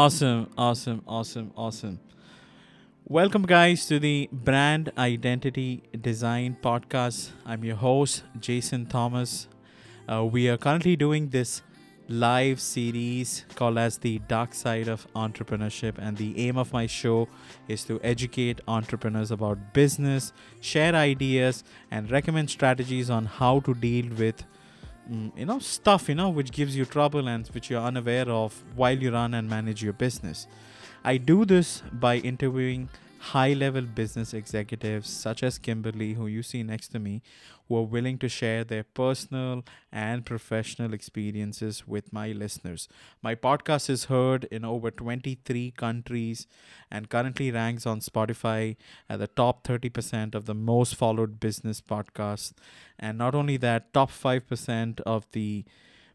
Awesome, awesome, awesome, awesome. Welcome, guys, to the Brand Identity Design Podcast. I'm your host, Jason Thomas. Uh, we are currently doing this live series called as the dark side of entrepreneurship and the aim of my show is to educate entrepreneurs about business share ideas and recommend strategies on how to deal with Mm, you know stuff you know which gives you trouble and which you're unaware of while you run and manage your business. I do this by interviewing high level business executives such as Kimberly, who you see next to me, who are willing to share their personal and professional experiences with my listeners. My podcast is heard in over 23 countries and currently ranks on Spotify at the top 30% of the most followed business podcasts. And not only that, top 5% of the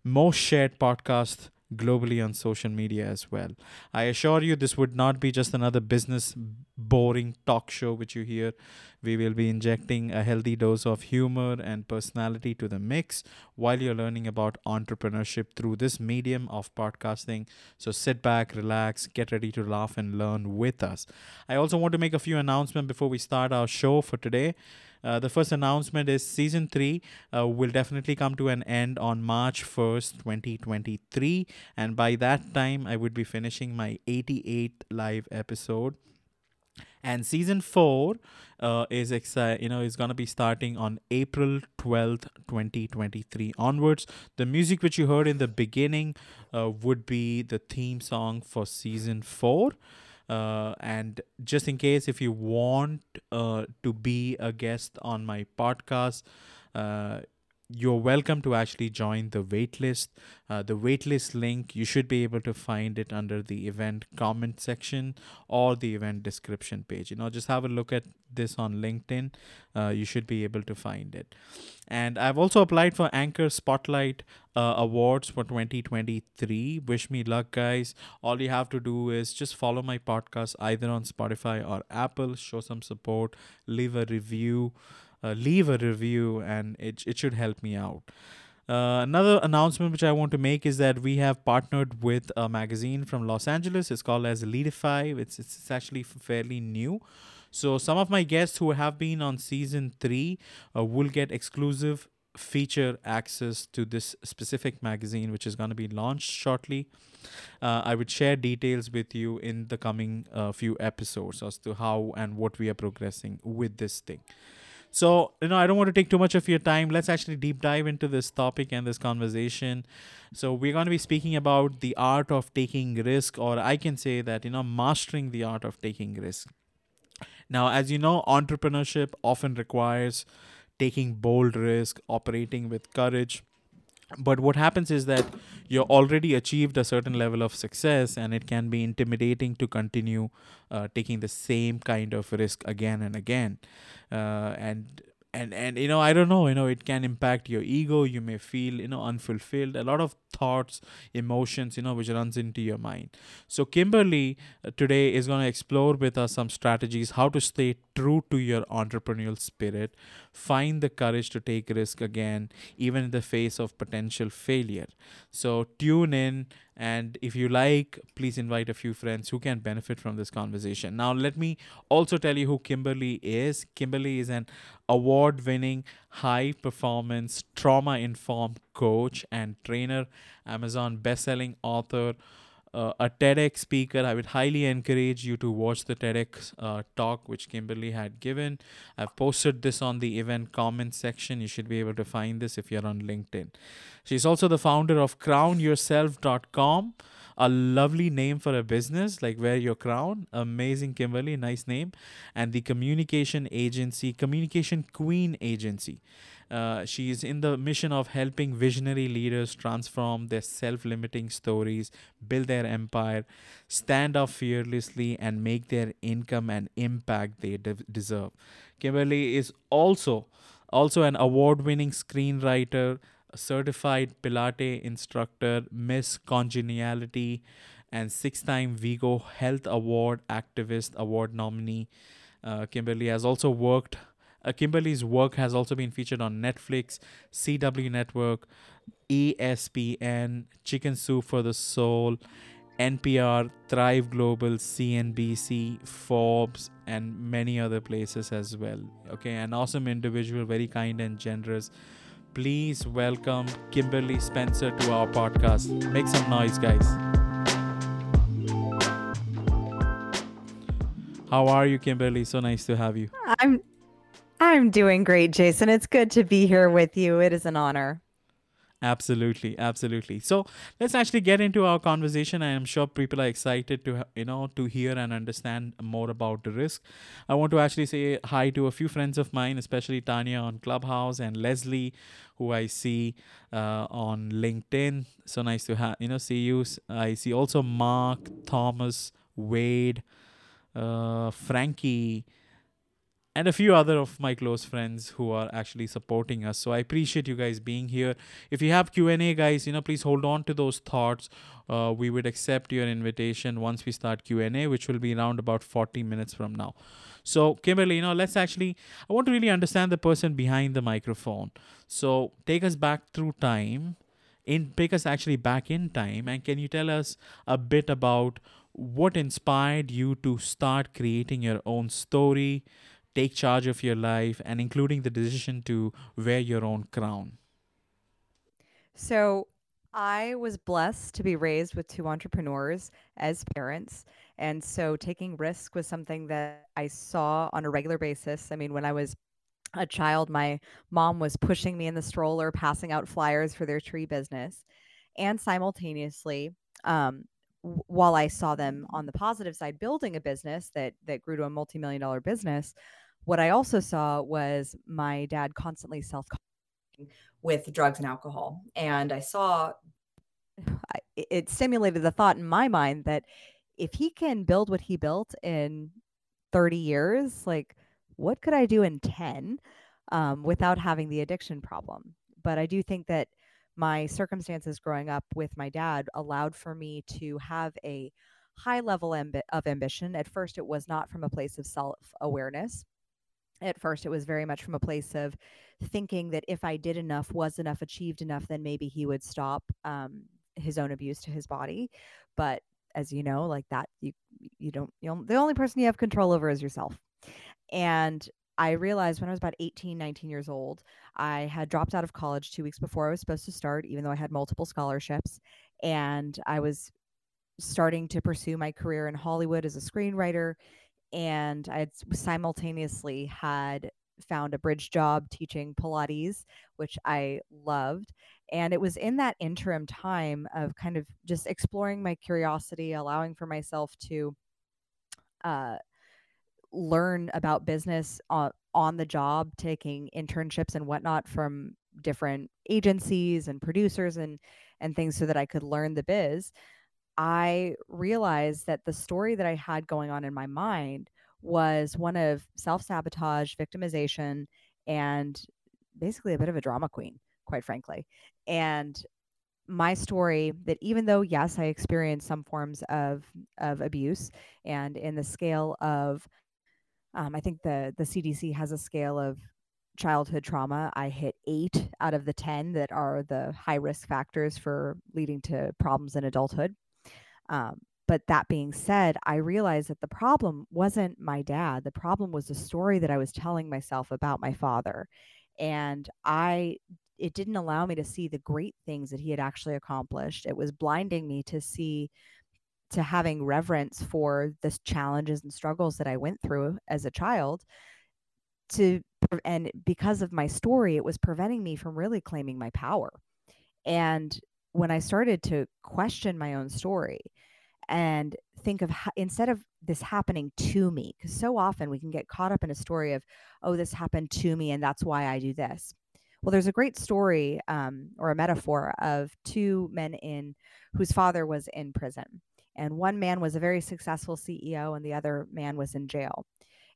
most shared podcasts globally on social media as well. I assure you, this would not be just another business boring talk show which you hear. We will be injecting a healthy dose of humor and personality to the mix while you're learning about entrepreneurship through this medium of podcasting. So sit back, relax, get ready to laugh and learn with us. I also want to make a few announcements before we start our show for today. Uh, the first announcement is season three uh, will definitely come to an end on March 1st, 2023. And by that time, I would be finishing my 88th live episode. And season 4 uh, is exci- you know is to be starting on April 12th 2023 onwards. The music which you heard in the beginning uh, would be the theme song for season 4 uh, and just in case if you want uh, to be a guest on my podcast uh, you're welcome to actually join the waitlist. Uh, the waitlist link, you should be able to find it under the event comment section or the event description page. You know, just have a look at this on LinkedIn. Uh, you should be able to find it. And I've also applied for Anchor Spotlight uh, Awards for 2023. Wish me luck, guys. All you have to do is just follow my podcast either on Spotify or Apple, show some support, leave a review uh, leave a review and it, it should help me out. Uh, another announcement which I want to make is that we have partnered with a magazine from Los Angeles. It's called as Leadify. It's, it's, actually fairly new. So some of my guests who have been on season three uh, will get exclusive feature access to this specific magazine, which is going to be launched shortly. Uh, I would share details with you in the coming uh, few episodes as to how and what we are progressing with this thing. So, you know, I don't want to take too much of your time. Let's actually deep dive into this topic and this conversation. So, we're going to be speaking about the art of taking risk, or I can say that, you know, mastering the art of taking risk. Now, as you know, entrepreneurship often requires taking bold risk, operating with courage. But what happens is that you're already achieved a certain level of success, and it can be intimidating to continue uh, taking the same kind of risk again and again. Uh, and and and you know i don't know you know it can impact your ego. You may feel you know unfulfilled. A lot of thoughts emotions you know which runs into your mind. So kimberly uh, today is going to explore with us some strategies how to stay true to your entrepreneurial spirit find the courage to take risk again even in the face of potential failure so tune in and if you like, please invite a few friends who can benefit from this conversation. Now, let me also tell you who Kimberly is. Kimberly is an award winning, high performance, trauma informed coach and trainer, Amazon best selling author uh, a TEDx speaker, I would highly encourage you to watch the TEDx uh, talk which Kimberly had given. I've posted this on the event comment section. You should be able to find this if you're on LinkedIn. She's also the founder of crownyourself.com a lovely name for a business like wear your crown amazing kimberly nice name and the communication agency communication queen agency uh, she is in the mission of helping visionary leaders transform their self limiting stories, build their empire, stand up fearlessly, and make their income and impact they de- deserve. Kimberly is also also an award winning screenwriter, certified Pilate instructor, Miss Congeniality, and six time WEGO Health Award activist award nominee. Uh, Kimberly has also worked uh, Kimberly's work has also been featured on Netflix, CW Network, ESPN, Chicken Soup for the Soul, NPR, Thrive Global, CNBC, Forbes, and many other places as well. Okay, an awesome individual, very kind and generous. Please welcome Kimberly Spencer to our podcast. Make some noise, guys. How are you, Kimberly? So nice to have you. I'm I'm doing great, Jason. It's good to be here with you. It is an honor. Absolutely, absolutely. So let's actually get into our conversation. I am sure people are excited to you know to hear and understand more about the risk. I want to actually say hi to a few friends of mine, especially Tanya on Clubhouse and Leslie, who I see uh, on LinkedIn. So nice to have you know see you. I see also Mark, Thomas, Wade, uh, Frankie and a few other of my close friends who are actually supporting us. So i appreciate you guys being here. If you have q&a guys you know please hold on to those thoughts. Uh, we would accept your invitation once we start q&a which will be around about 40 minutes from now. So kimberly you know let's actually i want to really understand the person behind the microphone. So take us back through time in take us actually back in time and can you tell us a bit about what inspired you to start creating your own story take charge of your life and including the decision to wear your own crown? So, I was blessed to be raised with two entrepreneurs as parents. And so taking risk was something that I saw on a regular basis. I mean, when I was a child, my mom was pushing me in the stroller, passing out flyers for their tree business. And simultaneously, um, while I saw them on the positive side building a business that that grew to a multi-million dollar business, what I also saw was my dad constantly self with drugs and alcohol. And I saw it stimulated the thought in my mind that if he can build what he built in 30 years, like what could I do in 10 um, without having the addiction problem? But I do think that my circumstances growing up with my dad allowed for me to have a high level amb- of ambition. At first, it was not from a place of self awareness, at first it was very much from a place of thinking that if i did enough was enough achieved enough then maybe he would stop um, his own abuse to his body. But as you know like that you you don't you know, the only person you have control over is yourself. And i realized when i was about 18 19 years old i had dropped out of college two weeks before i was supposed to start even though i had multiple scholarships. And i was starting to pursue my career in hollywood as a screenwriter and I simultaneously had found a bridge job teaching Pilates, which I loved. And it was in that interim time of kind of just exploring my curiosity, allowing for myself to uh, learn about business on, on the job, taking internships and whatnot from different agencies and producers and and things so that I could learn the biz. I realized that the story that I had going on in my mind was one of self sabotage, victimization, and basically a bit of a drama queen, quite frankly. And my story that even though yes i experienced some forms of of abuse and in the scale of um, i think the the cdc has a scale of childhood trauma i hit eight out of the ten that are the high risk factors for leading to problems in adulthood um, but that being said, I realized that the problem wasn't my dad. The problem was the story that I was telling myself about my father. And I it didn't allow me to see the great things that he had actually accomplished. It was blinding me to see to having reverence for the challenges and struggles that I went through as a child to and because of my story it was preventing me from really claiming my power. And when I started to question my own story and think of how, instead of this happening to me, because so often we can get caught up in a story of, oh, this happened to me and that's why I do this. Well, there's a great story um, or a metaphor of two men in whose father was in prison. And one man was a very successful CEO and the other man was in jail.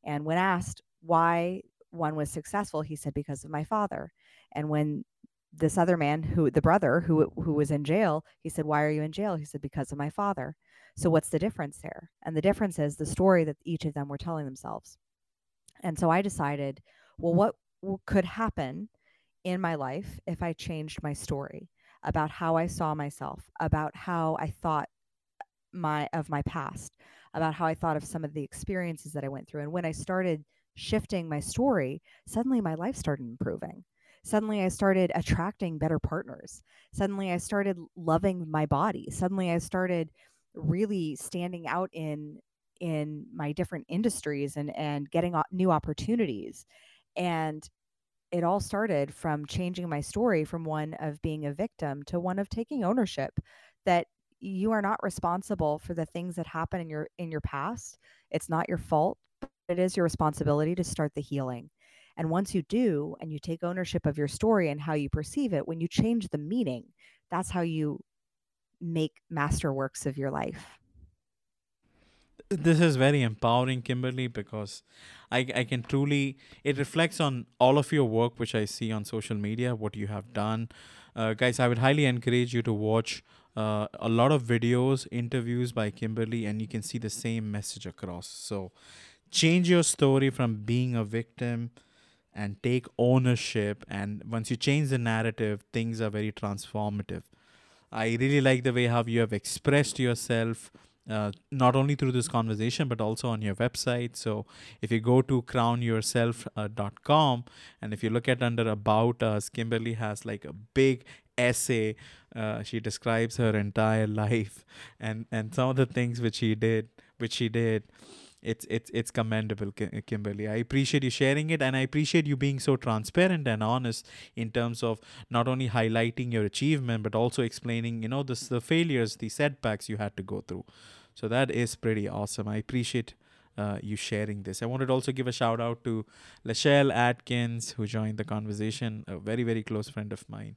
And when asked why one was successful, he said, because of my father. And when this other man who the brother who who was in jail he said why are you in jail he said because of my father so what's the difference there and the difference is the story that each of them were telling themselves and so i decided well what could happen in my life if i changed my story about how i saw myself about how i thought my of my past, about how I thought of some of the experiences that I went through. And when I started shifting my story, suddenly my life started improving. Suddenly I started attracting better partners. Suddenly I started loving my body. Suddenly I started really standing out in in my different industries and and getting new opportunities. And it all started from changing my story from one of being a victim to one of taking ownership that you are not responsible for the things that happen in your in your past. It's not your fault. but It is your responsibility to start the healing. And once you do and you take ownership of your story and how you perceive it, when you change the meaning, that's how you make masterworks of your life. This is very empowering, Kimberly, because I, I can truly, it reflects on all of your work, which I see on social media, what you have done. Uh, guys, I would highly encourage you to watch uh, a lot of videos, interviews by Kimberly, and you can see the same message across. So, change your story from being a victim and take ownership. And once you change the narrative, things are very transformative. I really like the way how you have expressed yourself. Uh, not only through this conversation but also on your website so if you go to crownyourself.com uh, and if you look at under about us kimberly has like a big essay uh, she describes her entire life and and some of the things which she did which she did it's it's it's commendable kimberly i appreciate you sharing it and i appreciate you being so transparent and honest in terms of not only highlighting your achievement but also explaining you know the, the failures the setbacks you had to go through so that is pretty awesome i appreciate uh, you sharing this. I wanted to also give a shout out to Lachelle Atkins, who joined the conversation, a very, very close friend of mine.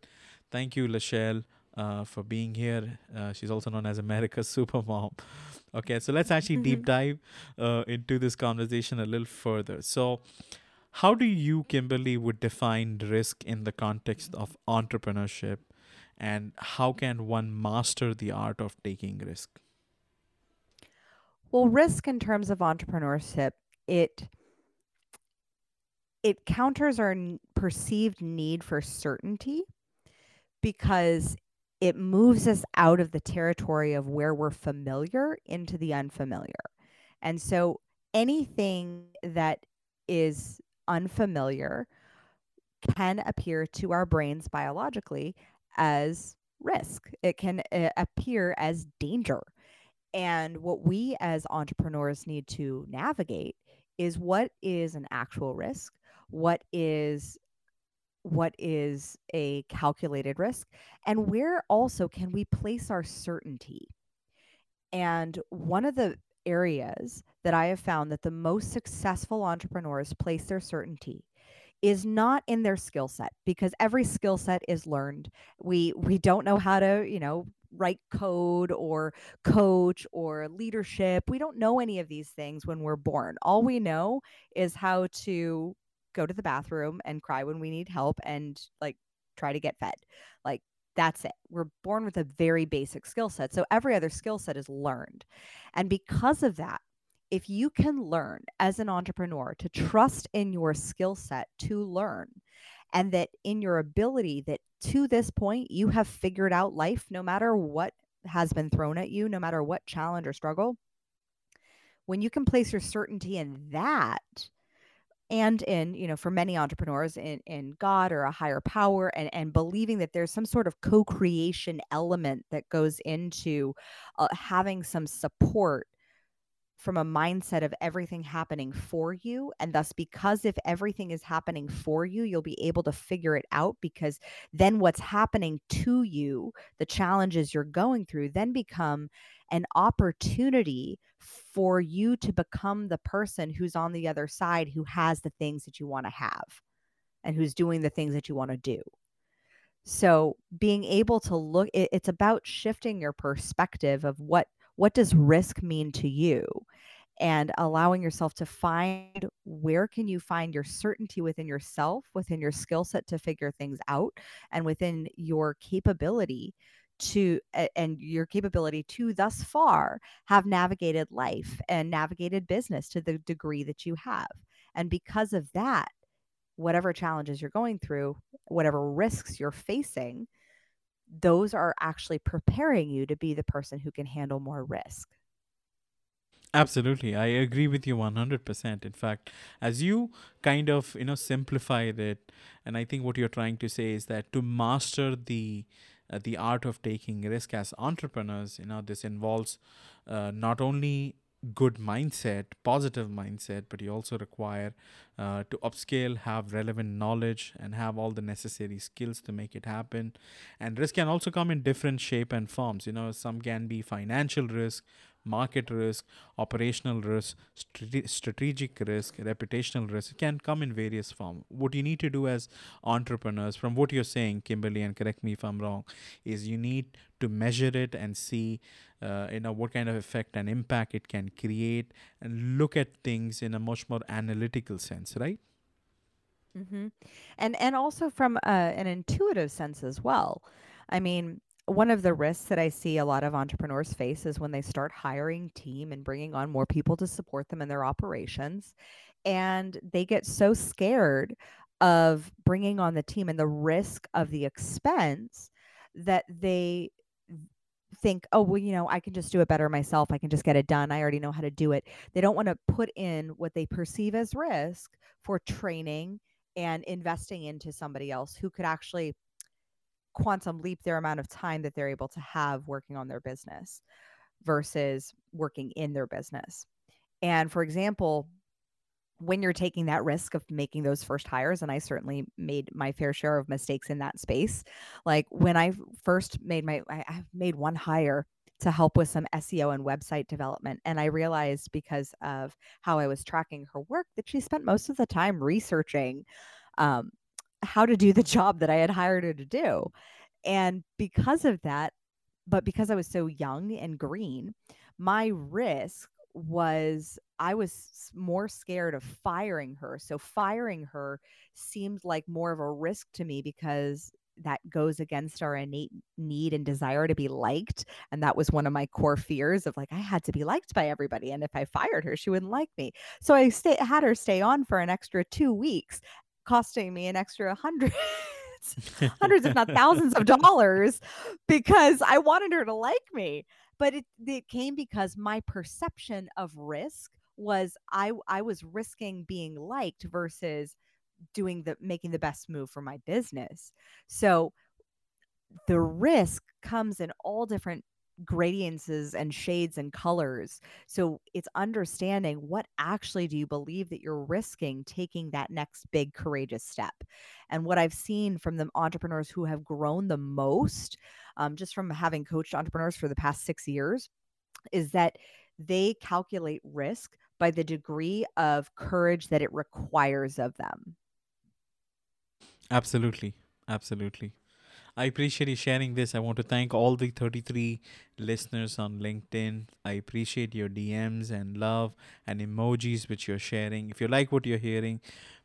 Thank you, Lachelle, uh, for being here. Uh, she's also known as America's Supermom. Okay, so let's actually mm-hmm. deep dive uh, into this conversation a little further. So, how do you, Kimberly, would define risk in the context of entrepreneurship, and how can one master the art of taking risk? Well, risk in terms of entrepreneurship, it it counters our perceived need for certainty because it moves us out of the territory of where we're familiar into the unfamiliar. And so anything that is unfamiliar can appear to our brains biologically as risk. It can uh, appear as danger. And what we as entrepreneurs need to navigate is what is an actual risk? What is what is a calculated risk and where also can we place our certainty? And one of the areas that i have found that the most successful entrepreneurs place their certainty is not in their skill set because every skill set is learned. We we don't know how to you know write code or coach or leadership. We don't know any of these things when we're born. All we know is how to go to the bathroom and cry when we need help and like try to get fed. Like that's it. We're born with a very basic skill set. So every other skill set is learned. And because of that, if you can learn as an entrepreneur to trust in your skill set to learn, and that in your ability that to this point you have figured out life no matter what has been thrown at you, no matter what challenge or struggle, when you can place your certainty in that, and in you know for many entrepreneurs in in god or a higher power and and believing that there's some sort of co-creation element that goes into uh, having some support from a mindset of everything happening for you. And thus, because if everything is happening for you, you'll be able to figure it out because then what's happening to you, the challenges you're going through, then become an opportunity for you to become the person who's on the other side who has the things that you want to have and who's doing the things that you want to do. So being able to look it, it's about shifting your perspective of what what does risk mean to you and allowing yourself to find where can you find your certainty within yourself within your skill set to figure things out and within your capability to and your capability to thus far have navigated life and navigated business to the degree that you have and because of that whatever challenges you're going through whatever risks you're facing those are actually preparing you to be the person who can handle more risk. Absolutely. I agree with you 100%. In fact, as you kind of, you know, simplified it, and I think what you're trying to say is that to master the uh, the art of taking risk as entrepreneurs, you know, this involves uh, not only good mindset, positive mindset, but you also require uh, to upscale, have relevant knowledge, and have all the necessary skills to make it happen. And risk can also come in different shape and forms. You know, some can be financial risk, market risk, operational risk, strate- strategic risk, reputational risk. It can come in various forms. What you need to do as entrepreneurs, from what you're saying, Kimberly, and correct me if I'm wrong, is you need to measure it and see, uh, you know, what kind of effect and impact it can create, and look at things in a much more analytical sense, right? Mm-hmm. And and also from uh, an intuitive sense as well. I mean, one of the risks that I see a lot of entrepreneurs face is when they start hiring team and bringing on more people to support them in their operations, and they get so scared of bringing on the team and the risk of the expense that they think, oh, well, you know, I can just do it better myself. I can just get it done. I already know how to do it. They don't want to put in what they perceive as risk for training and investing into somebody else who could actually quantum leap their amount of time that they're able to have working on their business versus working in their business. And for example, when you're taking that risk of making those first hires, and I certainly made my fair share of mistakes in that space. Like when I first made my, I, made one hire to help with some SEO and website development. And I realized because of how I was tracking her work that she spent most of the time researching um, how to do the job that I had hired her to do. And because of that, but because I was so young and green, my risk was I was more scared of firing her. So firing her seemed like more of a risk to me because that goes against our innate need and desire to be liked and that was one of my core fears of like I had to be liked by everybody and if I fired her she wouldn't like me. So I stay, had her stay on for an extra 2 weeks costing me an extra hundreds if not thousands of dollars because I wanted her to like me but it it came because my perception of risk was I I was risking being liked versus doing the making the best move for my business. So the risk comes in all different gradiences and shades and colors. So it's understanding what actually do you believe that you're risking taking that next big courageous step. And what I've seen from the entrepreneurs who have grown the most, um, just from having coached entrepreneurs for the past six years, is that they calculate risk by the degree of courage that it requires of them. Absolutely. Absolutely. I appreciate you sharing this. I want to thank all the 33 listeners on LinkedIn. I appreciate your DMs and love and emojis which you're sharing. If you like what you're hearing,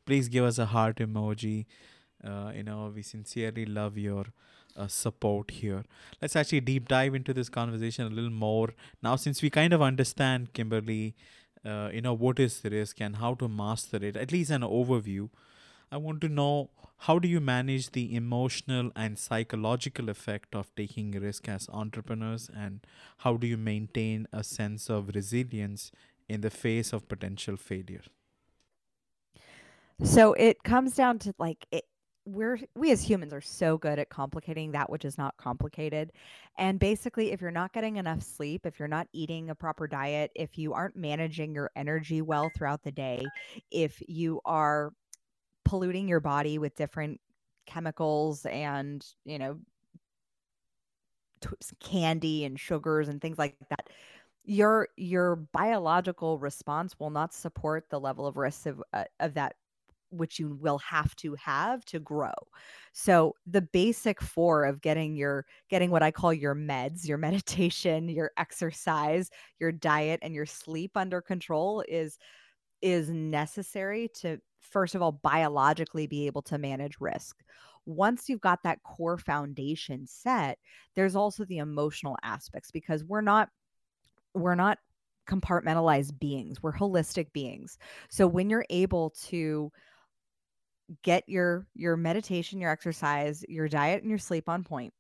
please give us a heart emoji. Uh, you know, we sincerely love your uh, support here. Let's actually deep dive into this conversation a little more. Now, since we kind of understand, Kimberly, uh, you know, what is risk and how to master it, at least an overview, I want to know how do you manage the emotional and psychological effect of taking risk as entrepreneurs? And how do you maintain a sense of resilience in the face of potential failure? So it comes down to like it, we're we as humans are so good at complicating that which is not complicated. And basically if you're not getting enough sleep if you're not eating a proper diet if you aren't managing your energy well throughout the day if you are polluting your body with different chemicals and you know t- candy and sugars and things like that your your biological response will not support the level of risk of, uh, of that which you will have to have to grow. So the basic four of getting your getting what i call your meds your meditation your exercise your diet and your sleep under control is is necessary to first of all biologically be able to manage risk. Once you've got that core foundation set there's also the emotional aspects because we're not we're not compartmentalized beings we're holistic beings. So when you're able to get your your meditation your exercise your diet and your sleep on point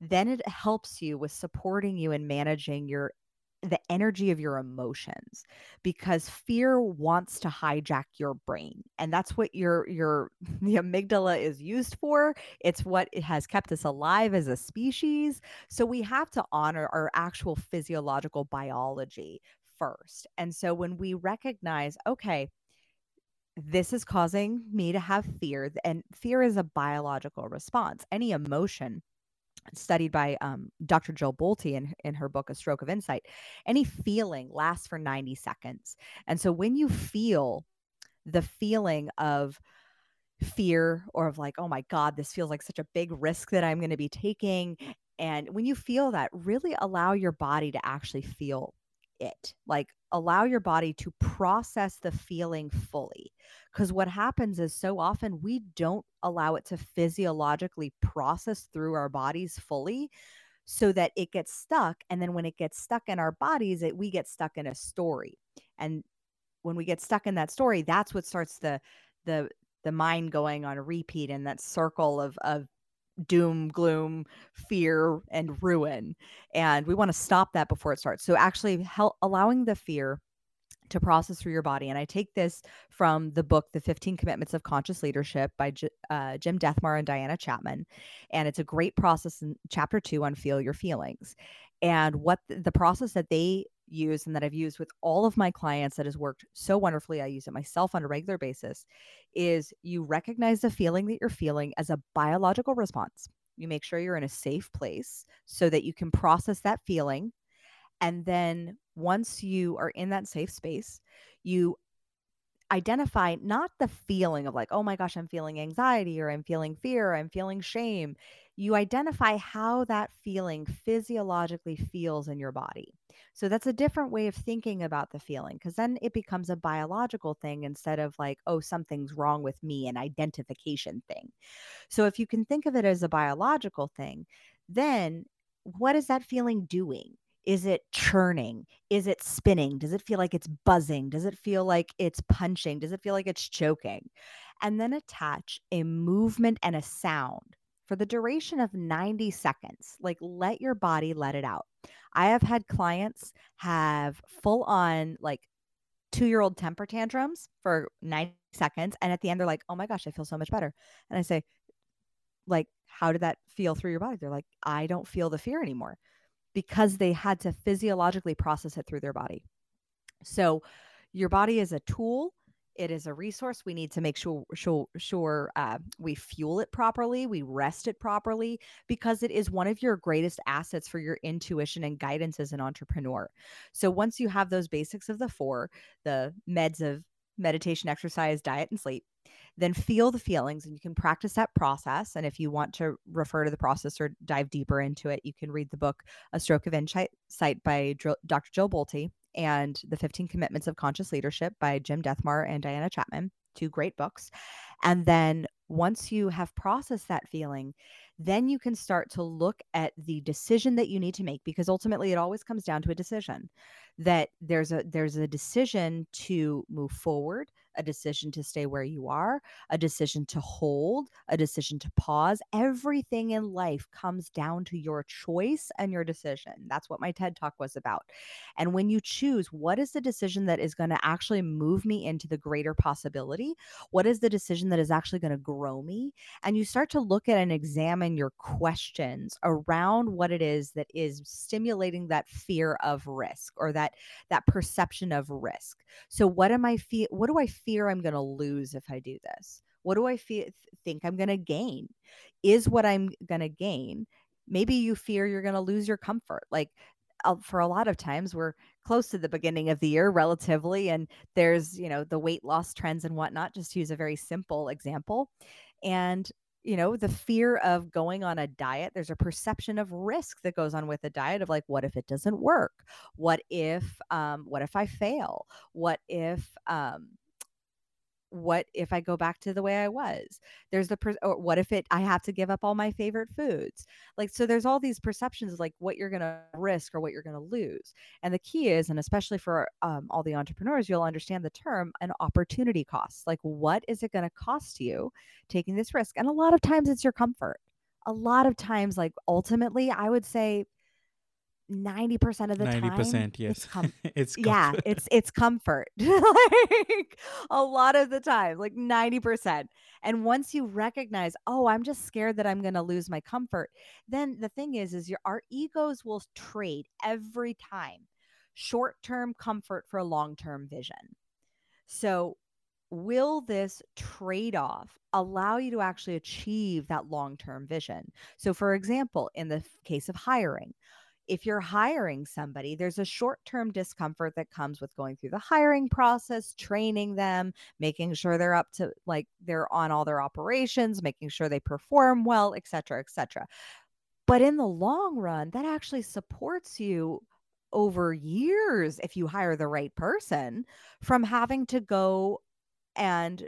then it helps you with supporting you in managing your the energy of your emotions because fear wants to hijack your brain and that's what your your the amygdala is used for. It's what it has kept us alive as a species. So we have to honor our actual physiological biology first. And so when we recognize okay this is causing me to have fear and fear is a biological response any emotion studied by um, Dr. Jill Bolte in, in her book, A Stroke of Insight, any feeling lasts for 90 seconds. And so when you feel the feeling of fear or of like, oh my God, this feels like such a big risk that I'm going to be taking. And when you feel that, really allow your body to actually feel it. Like allow your body to process the feeling fully. Because what happens is so often we don't allow it to physiologically process through our bodies fully so that it gets stuck. And then when it gets stuck in our bodies, it, we get stuck in a story. And when we get stuck in that story, that's what starts the, the, the mind going on a repeat in that circle of, of doom, gloom, fear, and ruin. And we want to stop that before it starts. So, actually, help, allowing the fear to process through your body. And I take this from the book, The 15 Commitments of Conscious Leadership by uh, Jim Dethmer and Diana Chapman. And it's a great process in chapter two on Feel Your Feelings. And what the process that they use and that I've used with all of my clients that has worked so wonderfully, I use it myself on a regular basis, is you recognize the feeling that you're feeling as a biological response. You make sure you're in a safe place so that you can process that feeling. And then once you are in that safe space, you identify not the feeling of like, oh my gosh, I'm feeling anxiety or I'm feeling fear, or I'm feeling shame. You identify how that feeling physiologically feels in your body. So that's a different way of thinking about the feeling because then it becomes a biological thing instead of like, oh, something's wrong with me, an identification thing. So if you can think of it as a biological thing, then what is that feeling doing? Is it churning? Is it spinning? Does it feel like it's buzzing? Does it feel like it's punching? Does it feel like it's choking? And then attach a movement and a sound for the duration of 90 seconds. Like let your body let it out. I have had clients have full on like two year old temper tantrums for 90 seconds. And at the end, they're like, oh my gosh, I feel so much better. And I say, like, how did that feel through your body? They're like, I don't feel the fear anymore because they had to physiologically process it through their body. So, your body is a tool it is a resource. We need to make sure sure, sure uh, we fuel it properly, we rest it properly, because it is one of your greatest assets for your intuition and guidance as an entrepreneur. So once you have those basics of the four, the meds of meditation, exercise, diet, and sleep, then feel the feelings and you can practice that process. And if you want to refer to the process or dive deeper into it, you can read the book A Stroke of Insight by Dr. Jill Bolte and The 15 Commitments of Conscious Leadership by Jim Dethmer and Diana Chapman, two great books. And then once you have processed that feeling, then you can start to look at the decision that you need to make because ultimately it always comes down to a decision that there's a there's a decision to move forward a decision to stay where you are, a decision to hold, a decision to pause. Everything in life comes down to your choice and your decision. That's what my TED talk was about. And when you choose, what is the decision that is going to actually move me into the greater possibility? What is the decision that is actually going to grow me? And you start to look at and examine your questions around what it is that is stimulating that fear of risk or that that perception of risk. So what am I feel what do I feel fear I'm going to lose if I do this? What do I feel, think I'm going to gain? Is what I'm going to gain? Maybe you fear you're going to lose your comfort. Like uh, for a lot of times, we're close to the beginning of the year relatively, and there's, you know, the weight loss trends and whatnot, just to use a very simple example. And you know the fear of going on a diet there's a perception of risk that goes on with a diet of like what if it doesn't work what if um what if i fail what if um what if I go back to the way I was? There's the per- or what if it I have to give up all my favorite foods? Like so there's all these perceptions of like what you're going to risk or what you're going to lose. And the key is and especially for um, all the entrepreneurs you'll understand the term an opportunity cost. Like what is it going to cost you taking this risk? And a lot of times it's your comfort. a lot of times, like ultimately, I would say 90% of the 90%, time yes. it's com- it's yeah it's it's comfort. Like a lot of the time like 90% and once you recognize oh i'm just scared that i'm going to lose my comfort then the thing is is your our egos will trade every time. Short-term comfort for a long-term vision. So will this trade-off allow you to actually achieve that long-term vision? So for example in the case of hiring if you're hiring somebody, there's a short term discomfort that comes with going through the hiring process, training them, making sure they're up to like they're on all their operations, making sure they perform well, et cetera, et cetera. But in the long run, that actually supports you over years if you hire the right person from having to go and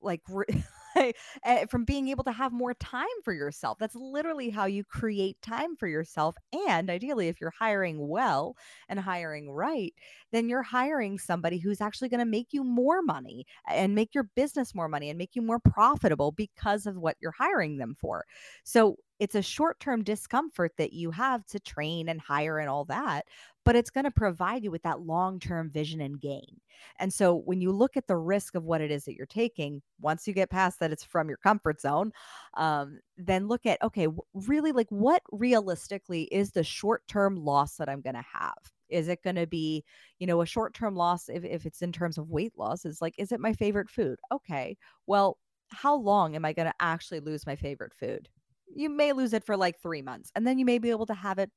like re- Eh, from being able to have more time for yourself. That's literally how you create time for yourself. And ideally, if you're hiring well and hiring right, then you're hiring somebody who's actually going to make you more money and make your business more money and make you more profitable because of what you're hiring them for. So it's a short term discomfort that you have to train and hire and all that, but it's going to provide you with that long term vision and gain. And so when you look at the risk of what it is that you're taking, once you get past that it's from your comfort zone, um, then look at, okay, really like what realistically is the short term loss that I'm going to have? Is it going to be, you know, a short term loss if, if it's in terms of weight loss? Is like, is it my favorite food? Okay. Well, how long am I going to actually lose my favorite food? You may lose it for like three months, and then you may be able to have it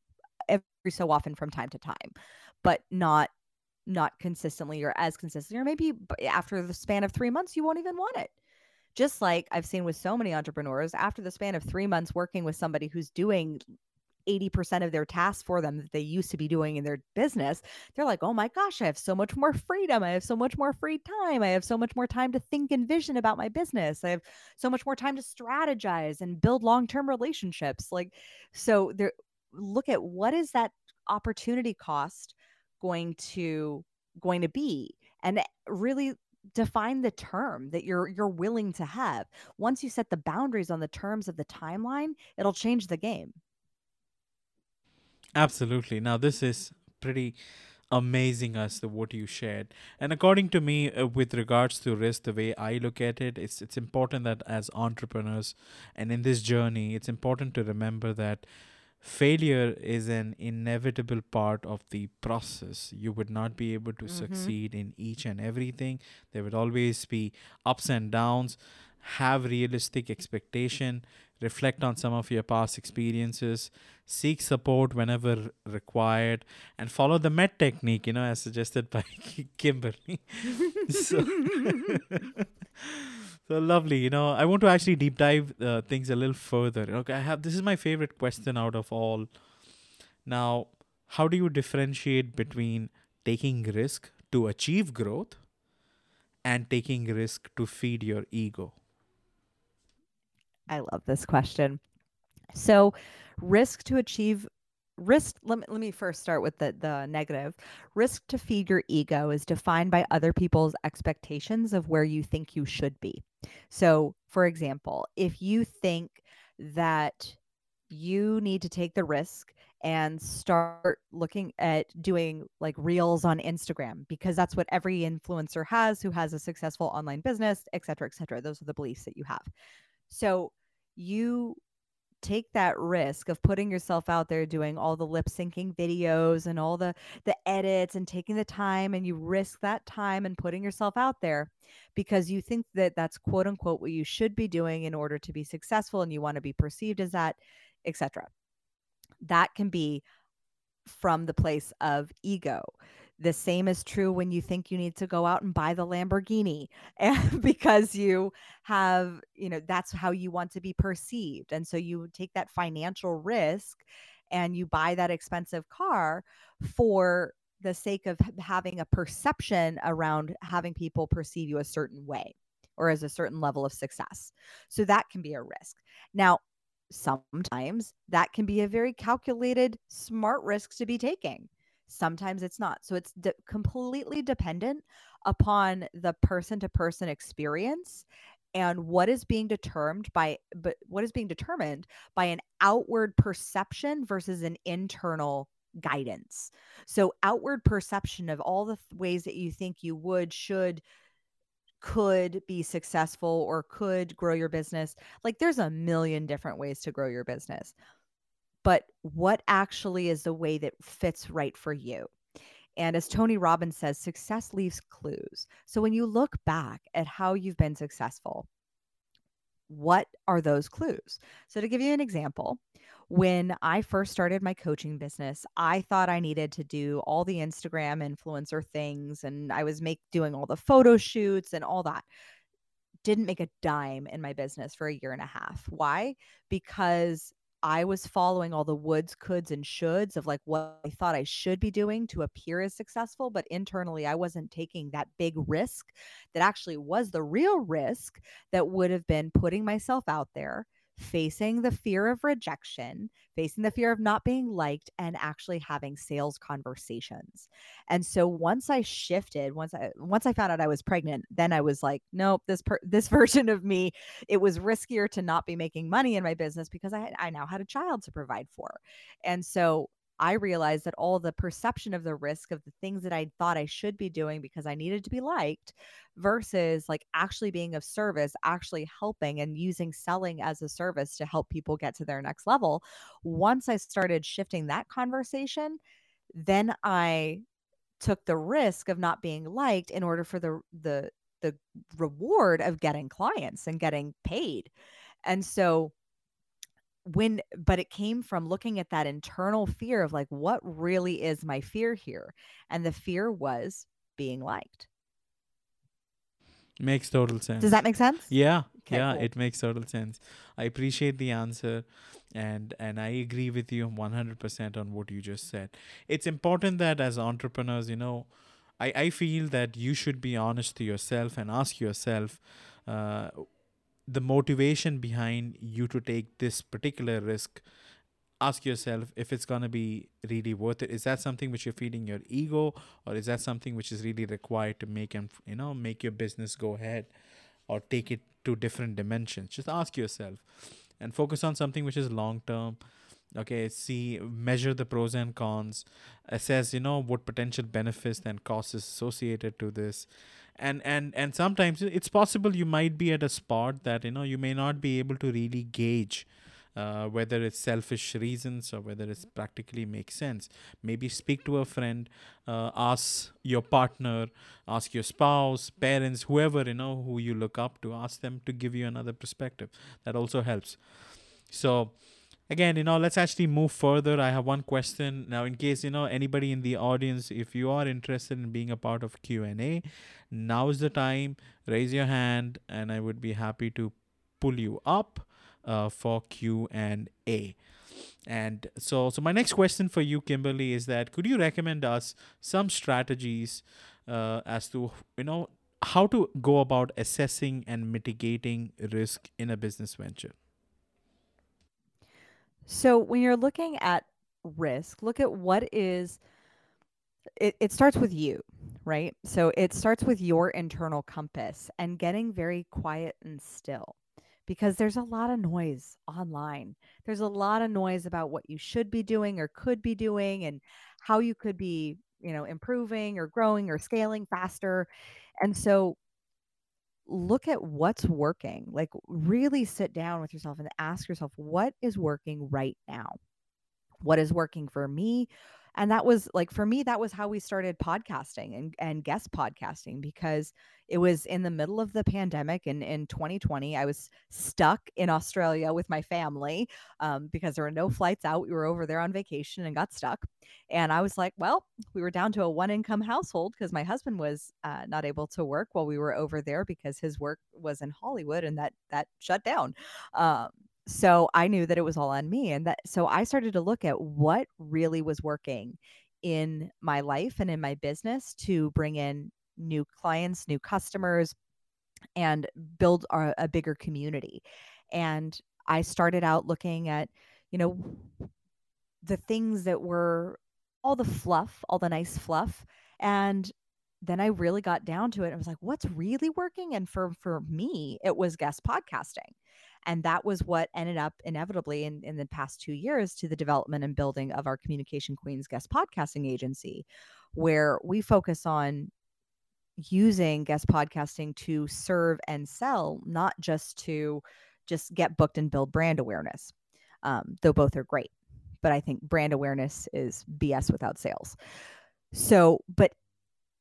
every so often from time to time, but not not consistently or as consistently, or maybe after the span of three months, you won't even want it. Just like I've seen with so many entrepreneurs, after the span of three months working with somebody who's doing 80% of their tasks for them that they used to be doing in their business, they're like, oh my gosh, I have so much more freedom. I have so much more free time. I have so much more time to think and vision about my business. I have so much more time to strategize and build long term relationships. Like, so there, look at what is that opportunity cost going to going to be and really define the term that you're you're willing to have once you set the boundaries on the terms of the timeline it'll change the game Absolutely. Now, this is pretty amazing as to what you shared. And according to me, uh, with regards to risk, the way I look at it, it's it's important that as entrepreneurs and in this journey, it's important to remember that failure is an inevitable part of the process. You would not be able to mm-hmm. succeed in each and everything. There would always be ups and downs. Have realistic expectation. Reflect on some of your past experiences. Seek support whenever required, and follow the MET technique. You know, as suggested by Kimberly. so, so lovely. You know, I want to actually deep dive uh, things a little further. Okay, I have this is my favorite question out of all. Now, how do you differentiate between taking risk to achieve growth and taking risk to feed your ego? I love this question. So, risk to achieve risk let me, let me first start with the the negative. Risk to feed your ego is defined by other people's expectations of where you think you should be. So, for example, if you think that you need to take the risk and start looking at doing like reels on Instagram because that's what every influencer has who has a successful online business, et cetera, et cetera. Those are the beliefs that you have. So you take that risk of putting yourself out there doing all the lip syncing videos and all the the edits and taking the time and you risk that time and putting yourself out there because you think that that's quote unquote what you should be doing in order to be successful and you want to be perceived as that etc that can be from the place of ego the same is true when you think you need to go out and buy the Lamborghini because you have, you know, that's how you want to be perceived. And so you take that financial risk and you buy that expensive car for the sake of having a perception around having people perceive you a certain way or as a certain level of success. So that can be a risk. Now, sometimes that can be a very calculated, smart risk to be taking sometimes it's not. So it's de- completely dependent upon the person to person experience and what is being determined by but what is being determined by an outward perception versus an internal guidance. So outward perception of all the th- ways that you think you would should could be successful or could grow your business. Like there's a million different ways to grow your business. But what actually is the way that fits right for you? And as Tony Robbins says, success leaves clues. So when you look back at how you've been successful, what are those clues? So to give you an example, when I first started my coaching business, I thought I needed to do all the Instagram influencer things and I was make doing all the photo shoots and all that. Didn't make a dime in my business for a year and a half. Why? Because I was following all the woulds, coulds, and shoulds of like what I thought I should be doing to appear as successful, but internally I wasn't taking that big risk that actually was the real risk that would have been putting myself out there facing the fear of rejection, facing the fear of not being liked, and actually having sales conversations. And so once I shifted, once I once I found out I was pregnant, then I was like, nope, this per- this version of me, it was riskier to not be making money in my business because I I now had a child to provide for. And so I realized that all the perception of the risk of the things that I thought I should be doing because I needed to be liked versus like actually being of service, actually helping and using selling as a service to help people get to their next level. Once I started shifting that conversation, then I took the risk of not being liked in order for the the the reward of getting clients and getting paid. And so when but it came from looking at that internal fear of like what really is my fear here? And the fear was being liked. Makes total sense does that make sense? Yeah Okay, yeah cool. it makes total sense. I appreciate the answer and and i agree with you 100% on what you just said. It's important that as entrepreneurs you know i i feel that you should be honest to yourself and ask yourself uh, the motivation behind you to take this particular risk. Ask yourself if it's going to be really worth it. Is that something which you're feeding your ego or is that something which is really required to make and you know make your business go ahead or take it to different dimensions? Just ask yourself and focus on something which is long term. Okay see measure the pros and cons. Assess you know what potential benefits and costs is associated to this and and and sometimes it's possible you might be at a spot that you know you may not be able to really gauge uh, whether it's selfish reasons or whether it's practically makes sense. Maybe speak to a friend uh, ask your partner ask your spouse parents whoever you know who you look up to ask them to give you another perspective. That also helps. So again you know let's actually move further. I have one question. Now in case you know anybody in the audience if you are interested in being a part of q&a now is the time. Raise your hand and i would be happy to pull you up uh, for q&a and so so my next question for you kimberly is that could you recommend us some strategies uh, as to you know how to go about assessing and mitigating risk in a business venture so when you're looking at risk look at what is it, it starts with you right? So it starts with your internal compass and getting very quiet and still because there's a lot of noise online. There's a lot of noise about what you should be doing or could be doing and how you could be you know improving or growing or scaling faster. And so look at what's working like really sit down with yourself and ask yourself what is working right now? What is working for me and that was like for me that was how we started podcasting and, and guest podcasting because it was in the middle of the pandemic and in 2020 i was stuck in australia with my family um, because there were no flights out we were over there on vacation and got stuck and i was like well we were down to a one income household because my husband was uh, not able to work while we were over there because his work was in hollywood and that that shut down um, so I knew that it was all on me. And that, so I started to look at what really was working in my life and in my business to bring in new clients, new customers, and build a, a bigger community. And I started out looking at, you know, the things that were all the fluff, all the nice fluff, and then I really got down to it. I was like, what's really working? And for for me, it was guest podcasting. And that was what ended up inevitably in, in the past two years to the development and building of our Communication Queens guest podcasting agency, where we focus on using guest podcasting to serve and sell, not just to just get booked and build brand awareness, um, though both are great. But I think brand awareness is BS without sales. So, but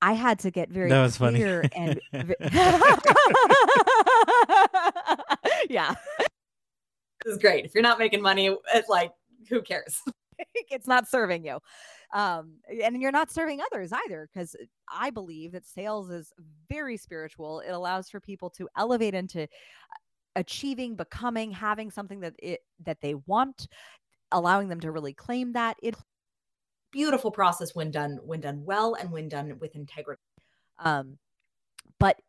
I had to get very That was funny. and yeah, this is great. If you're not making money, it's like who cares? it's not serving you. Um, and you're not serving others either, because I believe that sales is very spiritual. It allows for people to elevate into achieving, becoming, having something that it that they want, allowing them to really claim that. It beautiful process when done when done well and when done with integrity. Um, but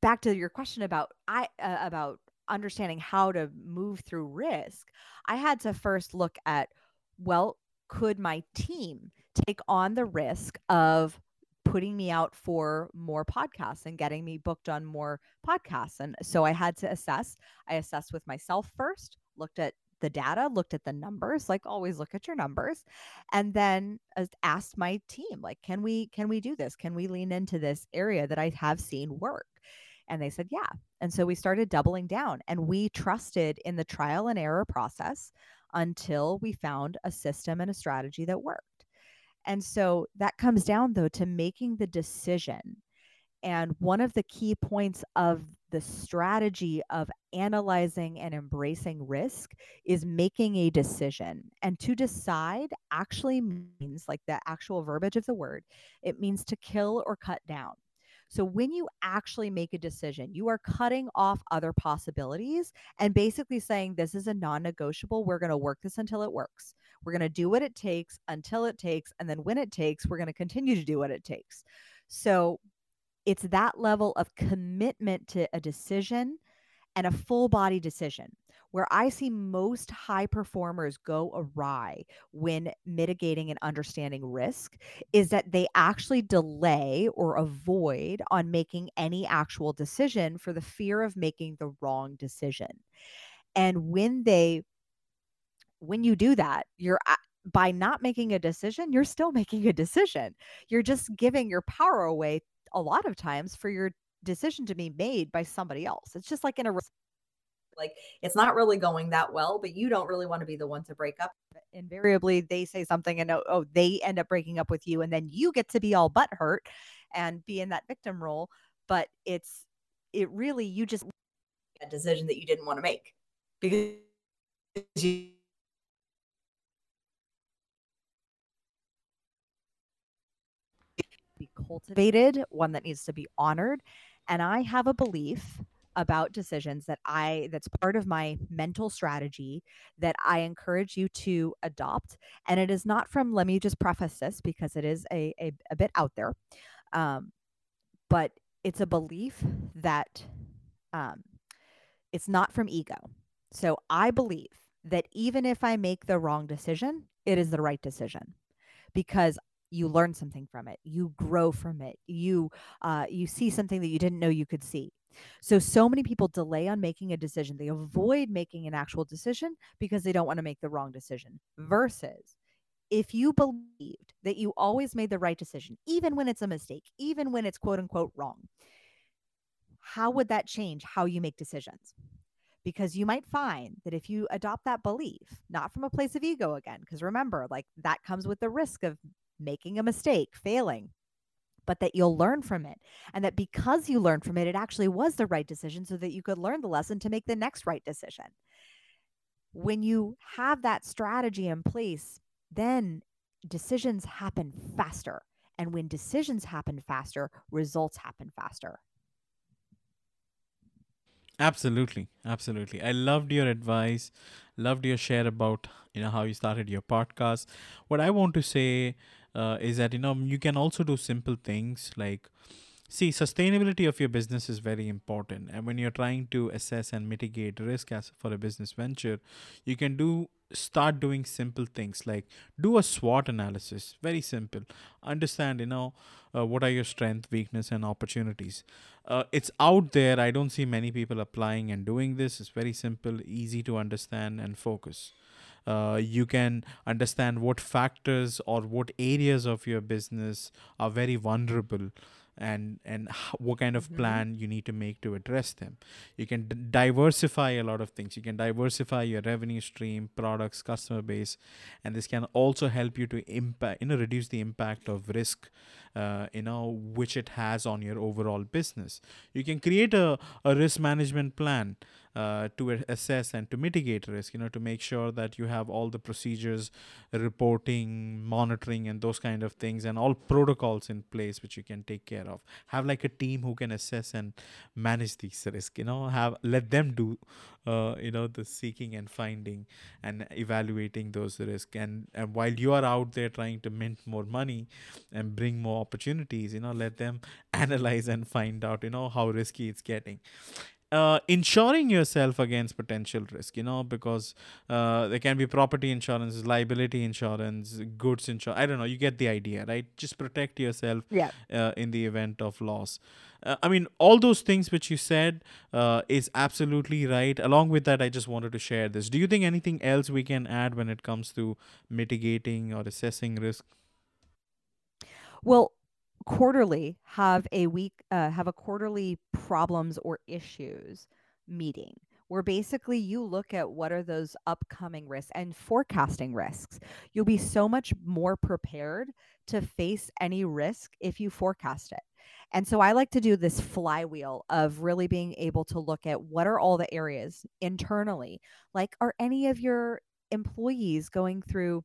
back to your question about I uh, about understanding how to move through risk, I had to first look at well, could my team take on the risk of putting me out for more podcasts and getting me booked on more podcasts? And so I had to assess. I assessed with myself first, looked at the data, looked at the numbers, like always look at your numbers, and then asked my team, like, can we can we do this? Can we lean into this area that I have seen work? And they said, yeah. And so we started doubling down and we trusted in the trial and error process until we found a system and a strategy that worked. And so that comes down, though, to making the decision. And one of the key points of the strategy of analyzing and embracing risk is making a decision. And to decide actually means, like the actual verbiage of the word, it means to kill or cut down. So when you actually make a decision, you are cutting off other possibilities and basically saying, This is a non negotiable. We're going to work this until it works. We're going to do what it takes until it takes. And then when it takes, we're going to continue to do what it takes. So it's that level of commitment to a decision and a full body decision where I see most high performers go awry when mitigating and understanding risk is that they actually delay or avoid on making any actual decision for the fear of making the wrong decision. And when they when you do that, you're by not making a decision, you're still making a decision. You're just giving your power away a lot of times for your decision to be made by somebody else. It's just like in a like it's not really going that well, but you don't really want to be the one to break up. Invariably, they say something and oh, oh, they end up breaking up with you, and then you get to be all butt hurt and be in that victim role. But it's it really you just a decision that you didn't want to make because you be cultivated, one that needs to be honored. And I have a belief about decisions that I that's part of my mental strategy that I encourage you to adopt. And it is not from let me just preface this because it is a a, a bit out there. Um, but it's a belief that um, it's not from ego. So I believe that even if I make the wrong decision, it is the right decision because you learn something from it you grow from it you uh, you see something that you didn't know you could see so, so many people delay on making a decision. They avoid making an actual decision because they don't want to make the wrong decision. Versus if you believed that you always made the right decision, even when it's a mistake, even when it's quote unquote wrong, how would that change how you make decisions? Because you might find that if you adopt that belief, not from a place of ego again, because remember, like that comes with the risk of making a mistake, failing, but that you'll learn from it. And that because you learned from it, it actually was the right decision so that you could learn the lesson to make the next right decision. When you have that strategy in place, then decisions happen faster. And when decisions happen faster, results happen faster. Absolutely, absolutely. I loved your advice, loved your share about you know how you started your podcast. What I want to say uh, is that you know you can also do simple things like see sustainability of your business is very important. And when you're trying to assess and mitigate risk as for a business venture you can do start doing simple things like do a swot analysis. Very simple. Understand you know uh, what are your strength weakness and opportunities. Uh, it's out there. I don't see many people applying and doing this. It's very simple easy to understand and focus uh, you can understand what factors or what areas of your business are very vulnerable and and what kind of Mhm. plan you need to make to address them. You can d- diversify a lot of things. You can diversify your revenue stream products customer base and this can also help you to impact you know reduce the impact of risk uh, you know which it has on your overall business. You can create a, a risk management plan uh, to assess and to mitigate risk you know to make sure that you have all the procedures reporting monitoring and those kind of things and all protocols in place which you can take care of. Have like a team who can assess and manage these risks you know have let them do uh, you know the seeking and finding and evaluating those risks and, and while you are out there trying to mint more money and bring more opportunities you know let them analyze and find out you know how risky it's getting uh, insuring yourself against potential risk you know because uh, there can be property insurance liability insurance goods insurance i don't know you get the idea right? Just protect yourself Yeah. uh, in the event of loss. Uh, i mean all those things which you said uh, is absolutely right. Along with that i just wanted to share this. Do you think anything else we can add when it comes to mitigating or assessing risk? Well, quarterly have a week uh, have a quarterly problems or issues meeting where basically you look at what are those upcoming risks and forecasting risks. You'll be so much more prepared to face any risk if you forecast it. And so I like to do this flywheel of really being able to look at what are all the areas internally. Like are any of your employees going through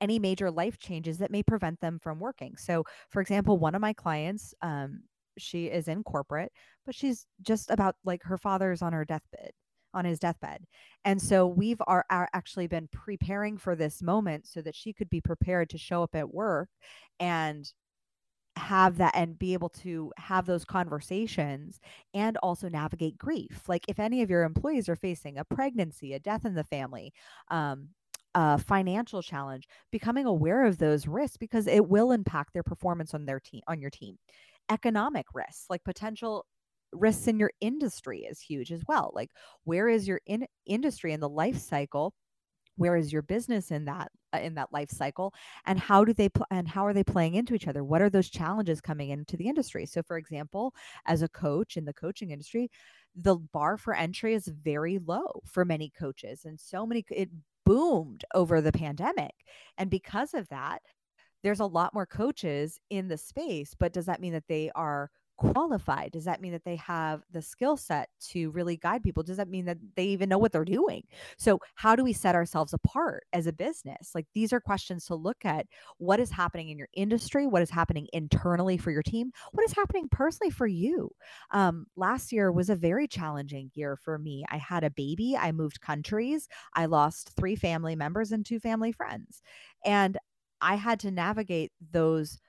any major life changes that may prevent them from working. So, for example, one of my clients, um, she is in corporate, but she's just about like her father's on her deathbed, on his deathbed. And so we've are, are actually been preparing for this moment so that she could be prepared to show up at work and have that and be able to have those conversations and also navigate grief. Like if any of your employees are facing a pregnancy, a death in the family, um, financial challenge, becoming aware of those risks because it will impact their performance on their team on your team. Economic risks, like potential risks in your industry is huge as well. Like where is your in- industry in the life cycle? Where is your business in that uh, in that life cycle and how do they pl- and how are they playing into each other? What are those challenges coming into the industry? So for example, as a coach in the coaching industry, the bar for entry is very low for many coaches and so many it boomed over the pandemic. And because of that, there's a lot more coaches in the space, but does that mean that they are qualified? Does that mean that they have the skill set to really guide people? Does that mean that they even know what they're doing? So, how do we set ourselves apart as a business? Like, these are questions to look at. What is happening in your industry? What is happening internally for your team? What is happening personally for you? Um, last year was a very challenging year for me. I had a baby, I moved countries, I lost three family members and two family friends. And I had to navigate those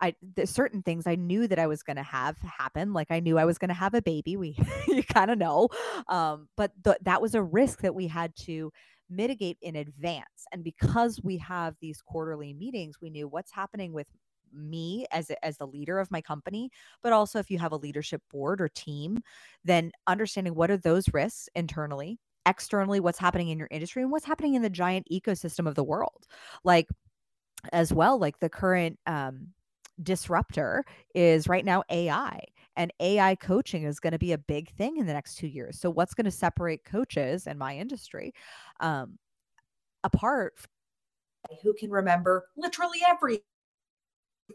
I certain things I knew that I was going to have happen. Like I knew I was going to have a baby. We you kind of know, um, but th- that was a risk that we had to mitigate in advance. And because we have these quarterly meetings, we knew what's happening with me as a- as the leader of my company but also if you have a leadership board or team then understanding what are those risks internally externally what's happening in your industry and what's happening in the giant ecosystem of the world like as well like the current um disruptor is right now AI and AI coaching is going to be a big thing in the next 2 years. So what's going to separate coaches in my industry um apart who can remember literally everything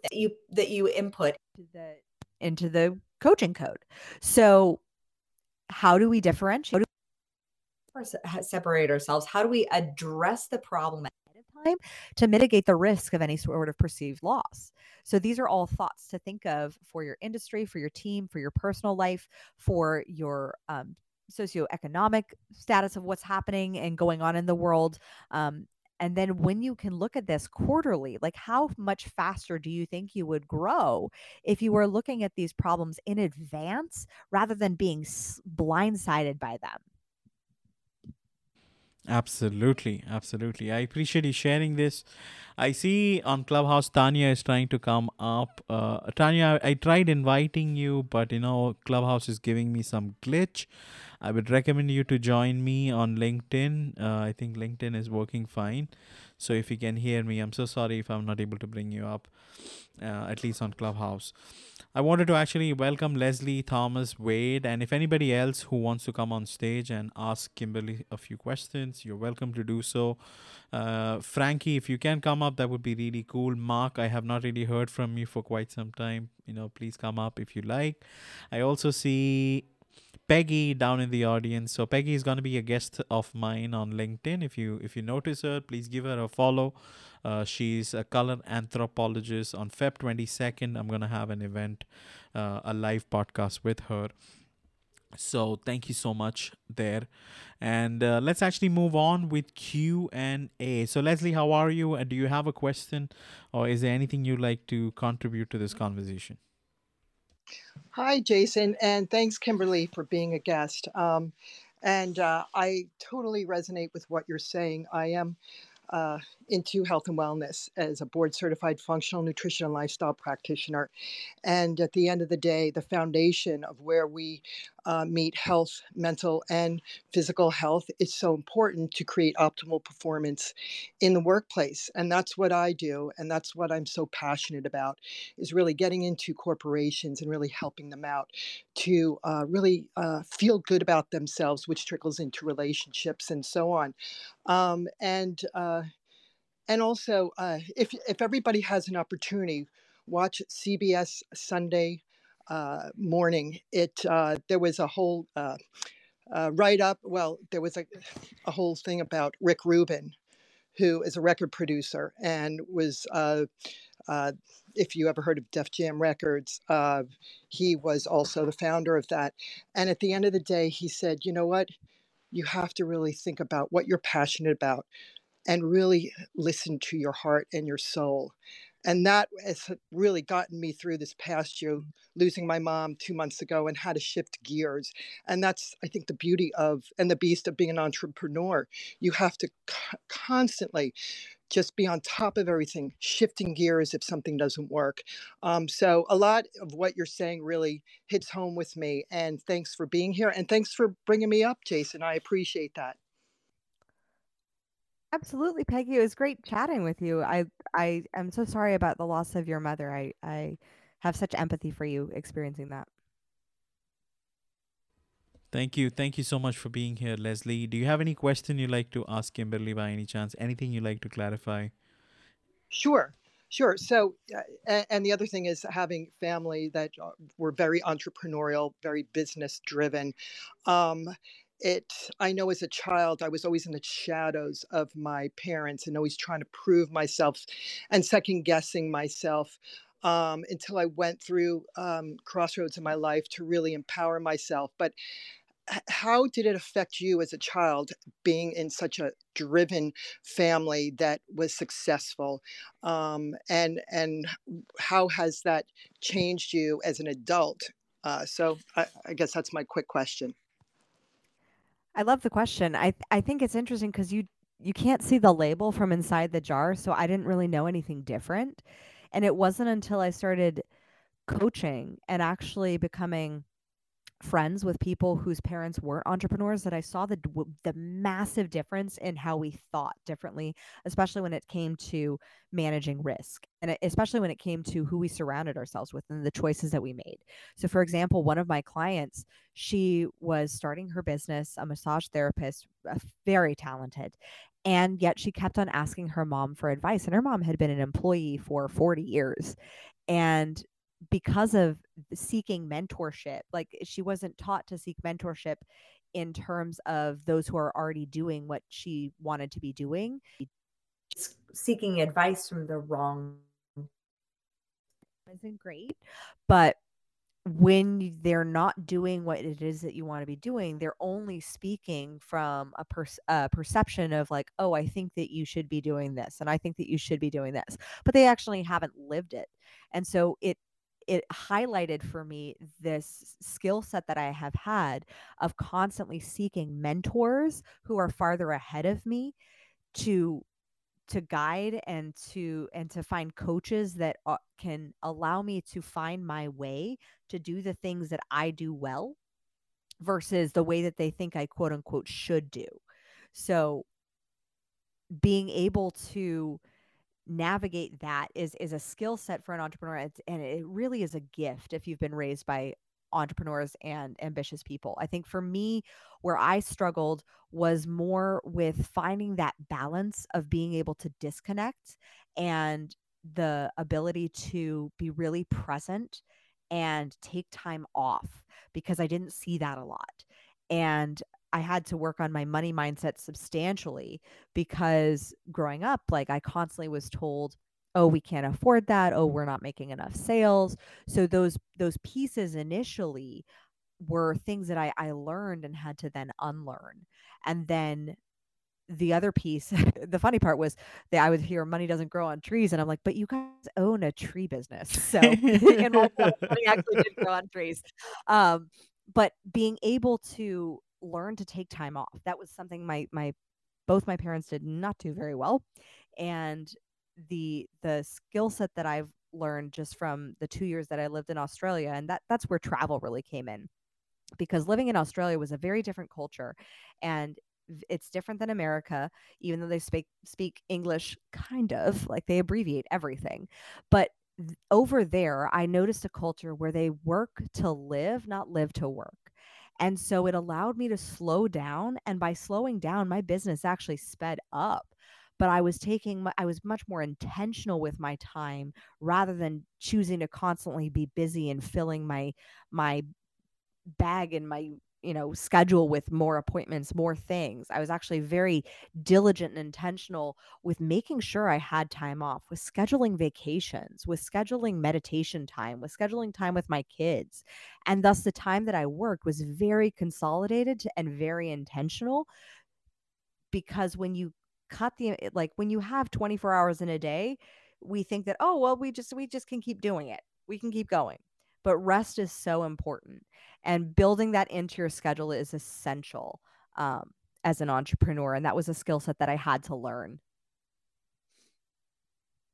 that you that you input into the into the coaching code. So how do we differentiate? How do we separate ourselves? How do we address the problem time to mitigate the risk of any sort of perceived loss? So these are all thoughts to think of for your industry, for your team, for your personal life, for your um, socioeconomic status of what's happening and going on in the world. Um, And then when you can look at this quarterly, like how much faster do you think you would grow if you were looking at these problems in advance rather than being blindsided by them? Absolutely, absolutely. I appreciate you sharing this. I see on Clubhouse Tanya is trying to come up. Uh, Tanya, I, tried inviting you, but you know Clubhouse is giving me some glitch. I would recommend you to join me on LinkedIn. Uh, I think LinkedIn is working fine. So if you can hear me, I'm so sorry if I'm not able to bring you up, uh, at least on Clubhouse. I wanted to actually welcome Leslie Thomas Wade, and if anybody else who wants to come on stage and ask Kimberly a few questions, you're welcome to do so. Uh, Frankie, if you can come up, that would be really cool. Mark, I have not really heard from you for quite some time. You know, please come up if you like. I also see Peggy down in the audience. So Peggy is going to be a guest of mine on LinkedIn. If you if you notice her, please give her a follow. Uh, she's a color anthropologist. On Feb 22nd, I'm going to have an event, uh, a live podcast with her. So thank you so much there, and uh, let's actually move on with Q and A. So Leslie, how are you? And do you have a question, or is there anything you'd like to contribute to this conversation? Hi, Jaison, and thanks, Kimberly, for being a guest. Um, and uh, I totally resonate with what you're saying. I am uh, into health and wellness as a board certified functional nutrition and lifestyle practitioner. And at the end of the day, the foundation of where we uh, meet health, mental, and physical health is so important to create optimal performance in the workplace. And that's what I do. And that's what I'm so passionate about is really getting into corporations and really helping them out to uh, really uh, feel good about themselves, which trickles into relationships and so on. Um, and uh, and also, uh, if if everybody has an opportunity, watch CBS Sunday uh, Morning. It uh, there was a whole uh, uh, write up. Well, there was a, a whole thing about Rick Rubin, who is a record producer and was. Uh, if you ever heard of Def Jam Records, he was also the founder of that. And at the end of the day, he said, "You know what? You have to really think about what you're passionate about and really listen to your heart and your soul. And that has really gotten me through this past year, losing my mom two months ago and how to shift gears. And that's, I think, the beauty of and the beast of being an entrepreneur. You have to constantly just be on top of everything, shifting gears if something doesn't work. Um, so, a lot of what you're saying really hits home with me. And thanks for being here. And thanks for bringing me up, Jaison. I appreciate that. Absolutely, Peggy. It was great chatting with you. I I am so sorry about the loss of your mother. I I have such empathy for you experiencing that. Thank you. Thank you so much for being here, Leslie. Do you have any question you'd like to ask Kimberly by any chance? Anything you'd like to clarify? Sure. Sure. So, uh, and the other thing is having family that uh, were very entrepreneurial, very business driven. Um, it i know as a child i was always in the shadows of my parents and always trying to prove myself and second guessing myself um, until i went through um, crossroads in my life to really empower myself. But how did it affect you as a child being in such a driven family that was successful? Um, and and how has that changed you as an adult? Uh, so I, I guess that's my quick question I love the question. I I think it's interesting because you you can't see the label from inside the jar, so I didn't really know anything different. And it wasn't until I started coaching and actually becoming friends with people whose parents weren't entrepreneurs that I saw the the massive difference in how we thought differently, especially when it came to managing risk and especially when it came to who we surrounded ourselves with and the choices that we made. So for example, one of my clients, she was starting her business, a massage therapist, very talented. And yet she kept on asking her mom for advice and her mom had been an employee for 40 years. And because of seeking mentorship like eh, she wasn't taught to seek mentorship in terms of those who are already doing what she wanted to be doing. Seeking advice from the wrong isn't great but when they're not doing what it is that you want to be doing, they're only speaking from a, per- a perception of like, oh, I think that you should be doing this, and I think that you should be doing this, but they actually haven't lived it, and so it it highlighted for me this skill set that I have had of constantly seeking mentors who are farther ahead of me to to guide and to and to find coaches that can allow me to find my way to do the things that I do well versus the way that they think I quote unquote should do. So being able to navigate that is is a skill set for an entrepreneur and it really is a gift if you've been raised by entrepreneurs and ambitious people. I think for me, where I struggled was more with finding that balance of being able to disconnect and the ability to be really present and take time off because I didn't see that a lot. And I had to work on my money mindset substantially because growing up, like I constantly was told, oh we can't afford that. Oh we're not making enough sales. So those those pieces initially were things that I, I learned and had to then unlearn. And then the other piece the funny part was that i would hear money doesn't grow on trees. And i'm like but you guys own a tree business. So and money actually did grow on trees. Um, but being able to learn to take time off. That was something my my both my parents did not do very well and the the skill set that I've learned just from the 2 years that I lived in Australia and that that's where travel really came in because living in Australia was a very different culture and it's different than America even though they speak speak English kind of like they abbreviate everything but over there I noticed a culture where they work to live not live to work and so it allowed me to slow down and by slowing down my business actually sped up but I was taking I was much more intentional with my time rather than choosing to constantly be busy and filling my my bag and my you know schedule with more appointments more things. I was actually very diligent and intentional with making sure i had time off with scheduling vacations with scheduling meditation time with scheduling time with my kids. And thus the time that i worked was very consolidated and very intentional because when you cut the eh, like when you have 24 hours in a day we think that oh well we just we just can keep doing it. We can keep going but rest is so important and building that into your schedule is essential um, as an entrepreneur and that was a skill set that i had to learn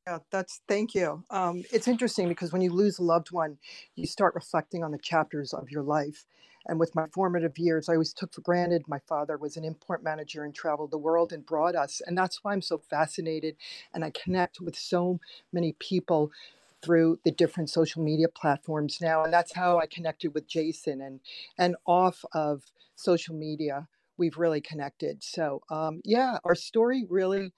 yeah, that's thank you. Um, it's interesting because when you lose a loved one, you start reflecting on the chapters of your life. And with my formative years, I always took for granted my father was an import manager and traveled the world and brought us. And that's why I'm so fascinated and I connect with so many people through the different social media platforms now. And that's how I connected with Jaison and and off of social media. We've really connected. So um, yeah, our story really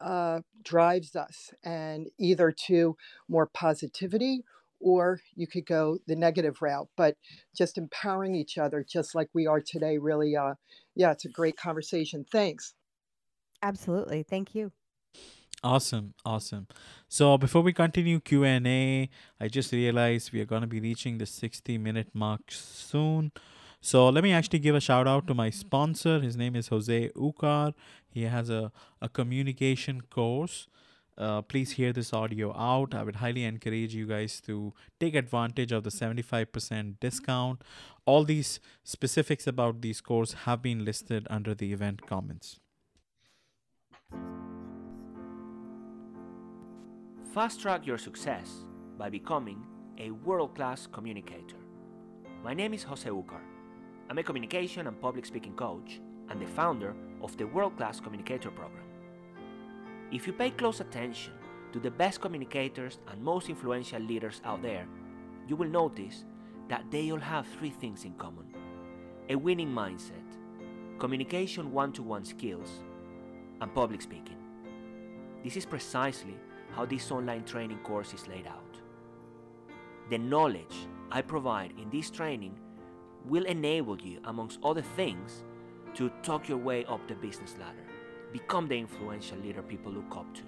uh, drives us and either to more positivity or you could go the negative route but just empowering each other just like we are today really uh yeah it's a great conversation thanks absolutely thank you awesome awesome so before we continue q&a i just realized we are going to be reaching the 60 minute mark soon so let me actually give a shout out to my sponsor his name is jose Ucar. he has a, a communication course uh, please hear this audio out. I would highly encourage you guys to take advantage of the 75% discount. All these specifics about these courses have been listed under the event comments. Fast track your success by becoming a world class communicator. My name is Jose Ucar. I'm a communication and public speaking coach and the founder of the World Class Communicator Program. If you pay close attention to the best communicators and most influential leaders out there, you will notice that they all have three things in common a winning mindset, communication one to one skills, and public speaking. This is precisely how this online training course is laid out. The knowledge I provide in this training will enable you, amongst other things, to talk your way up the business ladder Become the influential leader people look up to.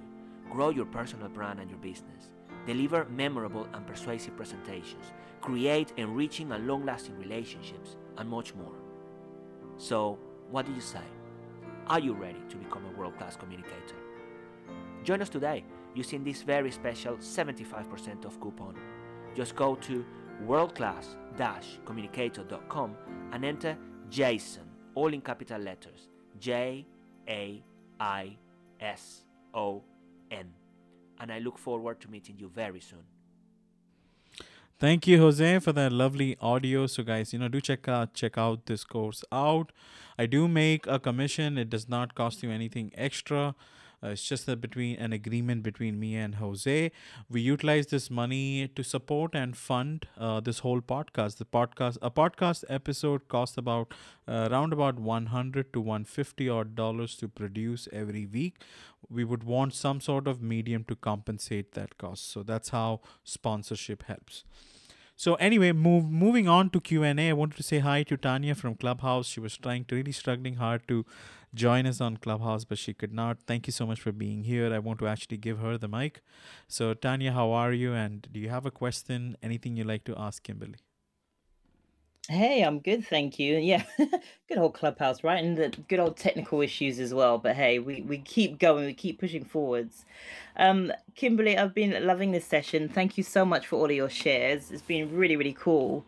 Grow your personal brand and your business. Deliver memorable and persuasive presentations. create enriching and long lasting relationships, and much more. So, what do you say? Are you ready to become a world class communicator? Join us today using this very special 75% off coupon. Just go to worldclass communicator.com and enter Jaison, all in capital letters J A I S O N. And I look forward to meeting you very soon. Thank you, Jose, for that lovely audio. So, guys, you know, do check out check out this course out. I do make a commission. It does not cost you anything extra. Uh, it's just a between an agreement between me and Jose. We utilize this money to support and fund uh, this whole podcast. The podcast, a podcast episode costs about uh, around about 100 to 150 odd dollars to produce every week. We would want some sort of medium to compensate that cost. So that's how sponsorship helps. So anyway, move moving on to Q and A. I wanted to say hi to Tanya from Clubhouse. She was trying to really struggling hard to join us on Clubhouse, but she could not. Thank you so much for being here. I want to actually give her the mic. So Tanya, how are you? And do you have a question? Anything you'd like to ask Kimberly? Hey, I'm good, thank you. Yeah, good old clubhouse, right? And the good old technical issues as well. But hey, we, we keep going, we keep pushing forwards. Um, Kimberly, I've been loving this session. Thank you so much for all of your shares. It's been really, really cool.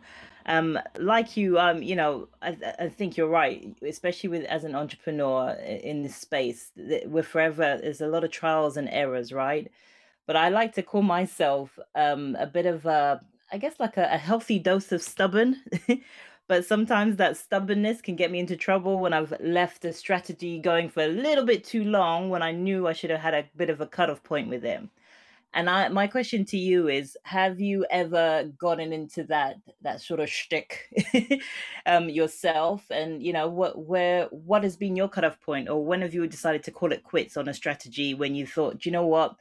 Um, like you, um, you know, I, I think you're right, especially with as an entrepreneur in this space. We're forever. There's a lot of trials and errors, right? But I like to call myself um, a bit of a I guess like a, a healthy dose of stubborn. but sometimes that stubbornness can get me into trouble when I've left a strategy going for a little bit too long when I knew I should have had a bit of a cutoff point with them. And I, my question to you is: Have you ever gotten into that that sort of shtick um, yourself? And you know, what where what has been your cutoff point, or when have you decided to call it quits on a strategy when you thought, do you know what,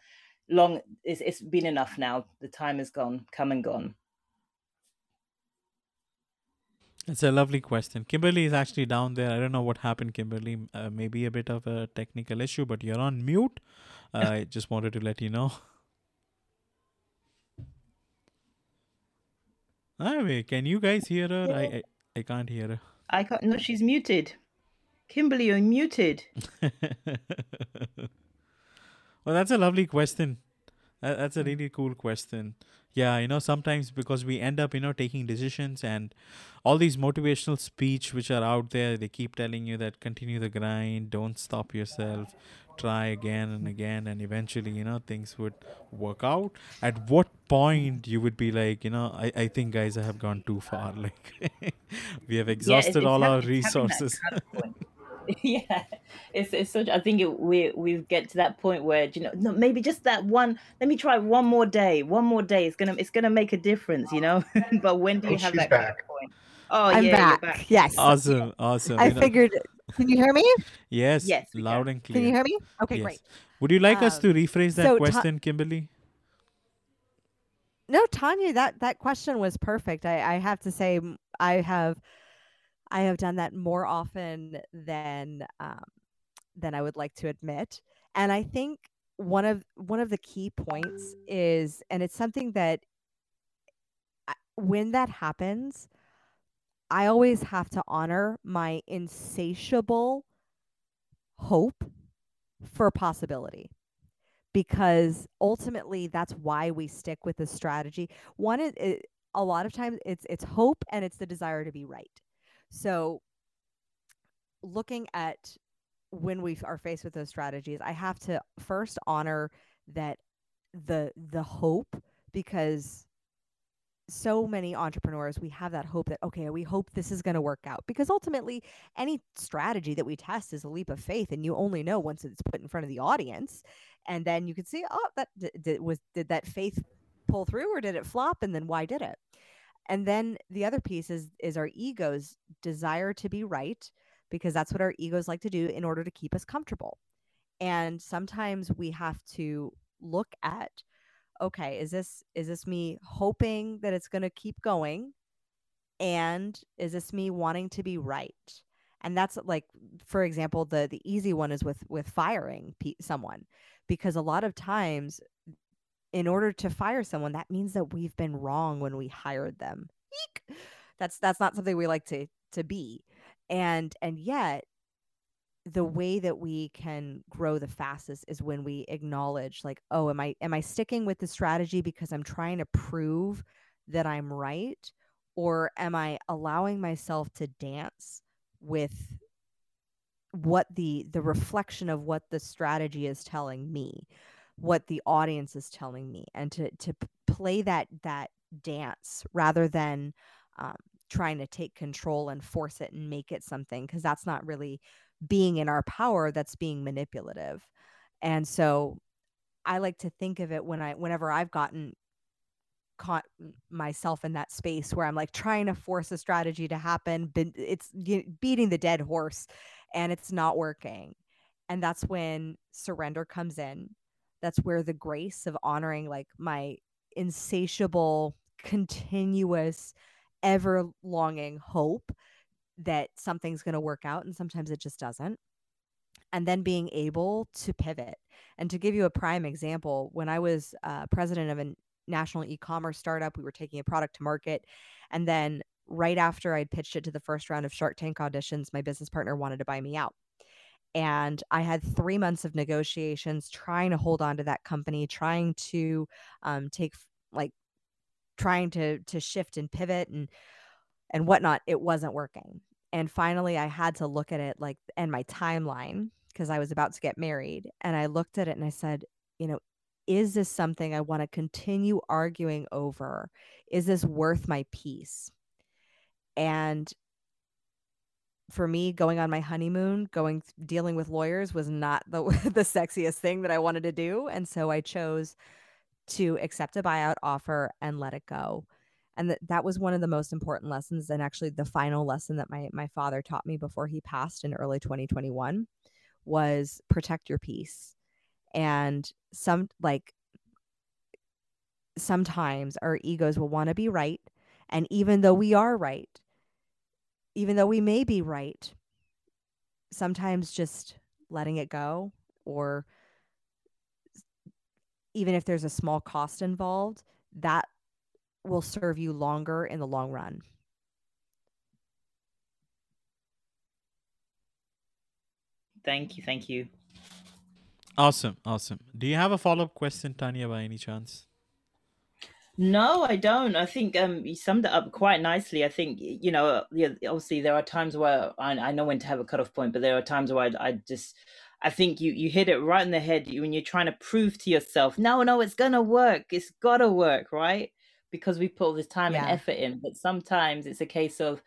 long it's, it's been enough now. The time is gone, come and gone. It's a lovely question. Kimberly is actually down there. I don't know what happened, Kimberly. Uh, maybe a bit of a technical issue, but you're on mute. Uh, I just wanted to let you know. Anyway, can you guys hear her? I, I I can't hear her. I can't. No, she's muted. Kimberly, you're muted. well, that's a lovely question. That, that's a really cool question. Yeah, you know, sometimes because we end up, you know, taking decisions and all these motivational speech which are out there, they keep telling you that continue the grind, don't stop yourself, try again and again, and eventually, you know, things would work out. At what point you would be like, you know, I, I think guys I have gone too far. Like we have exhausted it's, all hav- our it's having that resources. yeah, it's it's such. I think it, we we get to that point where you know no, maybe just that one. Let me try one more day. One more day. It's gonna it's gonna make a difference, you know. but when do you And have she's that back. Point? Oh I'm yeah, back. back. Yes. awesome, awesome. I you know, figured. Can you hear me? yes, Yes, loud can. and Can you hear me? Okay, Yes. great. Would you like us to Um, rephrase that so Ta- question, Kimberly? No, Tanya, that that question was perfect. I I have to say I have I have done that more often than um, than I would like to admit. And I think one of one of the key points is and it's something that when that happens, I always have to honor my insatiable hope for possibility because ultimately that's why we stick with the strategy. One is it, a lot of times it's it's hope and it's the desire to be right. So looking at when we are faced with those strategies, I have to first honor that the the hope because so many entrepreneurs we have that hope that okay we hope this is going to work out because ultimately any strategy that we test is a leap of faith and you only know once it's put in front of the audience and then you can see oh that did, was did that faith pull through or did it flop and then why did it? And then the other piece is is our ego's desire to be right because that's what our egos like to do in order to keep us comfortable. And sometimes we have to look at okay is this is this me hoping that it's going to keep going and is this me wanting to be right and that's like for example the the easy one is with with firing someone because a lot of times in order to fire someone, that means that we've been wrong when we hired them. Eek! That's that's not something we like to to be. And and yet the way that we can grow the fastest is when we acknowledge like oh am i am i sticking with the strategy because i'm trying to prove that i'm right? Or am i allowing myself to dance with what the the reflection of what the strategy is telling me what the audience is telling me? And to to play that that dance rather than um, trying to take control and force it and make it something because that's not really being in our power that's being manipulative. And so i like to think of it when i whenever i've gotten caught myself in that space where i'm like trying to force a strategy to happen but it's beating the dead horse and it's not working. And that's when surrender comes in. That's where the grace of honoring like my insatiable continuous ever longing hope that something's going to work out and sometimes it just doesn't. And then being able to pivot. And to give you a prime example when i was uh, president of a national e-commerce startup we were taking a product to market. And then right after i'd pitched it to the first round of shark tank auditions my business partner wanted to buy me out. And i had three months of negotiations trying to hold on to that company trying to um, take like trying to to shift and pivot. And and whatnot, it wasn't working. And finally, I had to look at it like and my timeline because I was about to get married. And I looked at it and I said, you know, is this something I want to continue arguing over? Is this worth my peace? And for me, going on my honeymoon, going dealing with lawyers was not the the sexiest thing that I wanted to do, and so I chose to accept a buyout offer and let it go and that that was one of the most important lessons and actually the final lesson that my my father taught me before he passed in early 2021 was protect your peace. And some like sometimes our egos will want to be right and even though we are right even though we may be right sometimes just letting it go or even if there's a small cost involved that will serve you longer in the long run. Thank you. Thank you. Awesome. Awesome. Do you have a follow up question, Tanya, by any chance? No, I don't. I think um, you summed it up quite nicely. I think you know, yeah, obviously there are times where I, I know when to have a cutoff point, but there are times where I, I just, I think you you hit it right in the head when you're trying to prove to yourself, no, no, it's gonna work. It's gotta work, right? Because we put all this time yeah. and effort in. But sometimes it's a case of,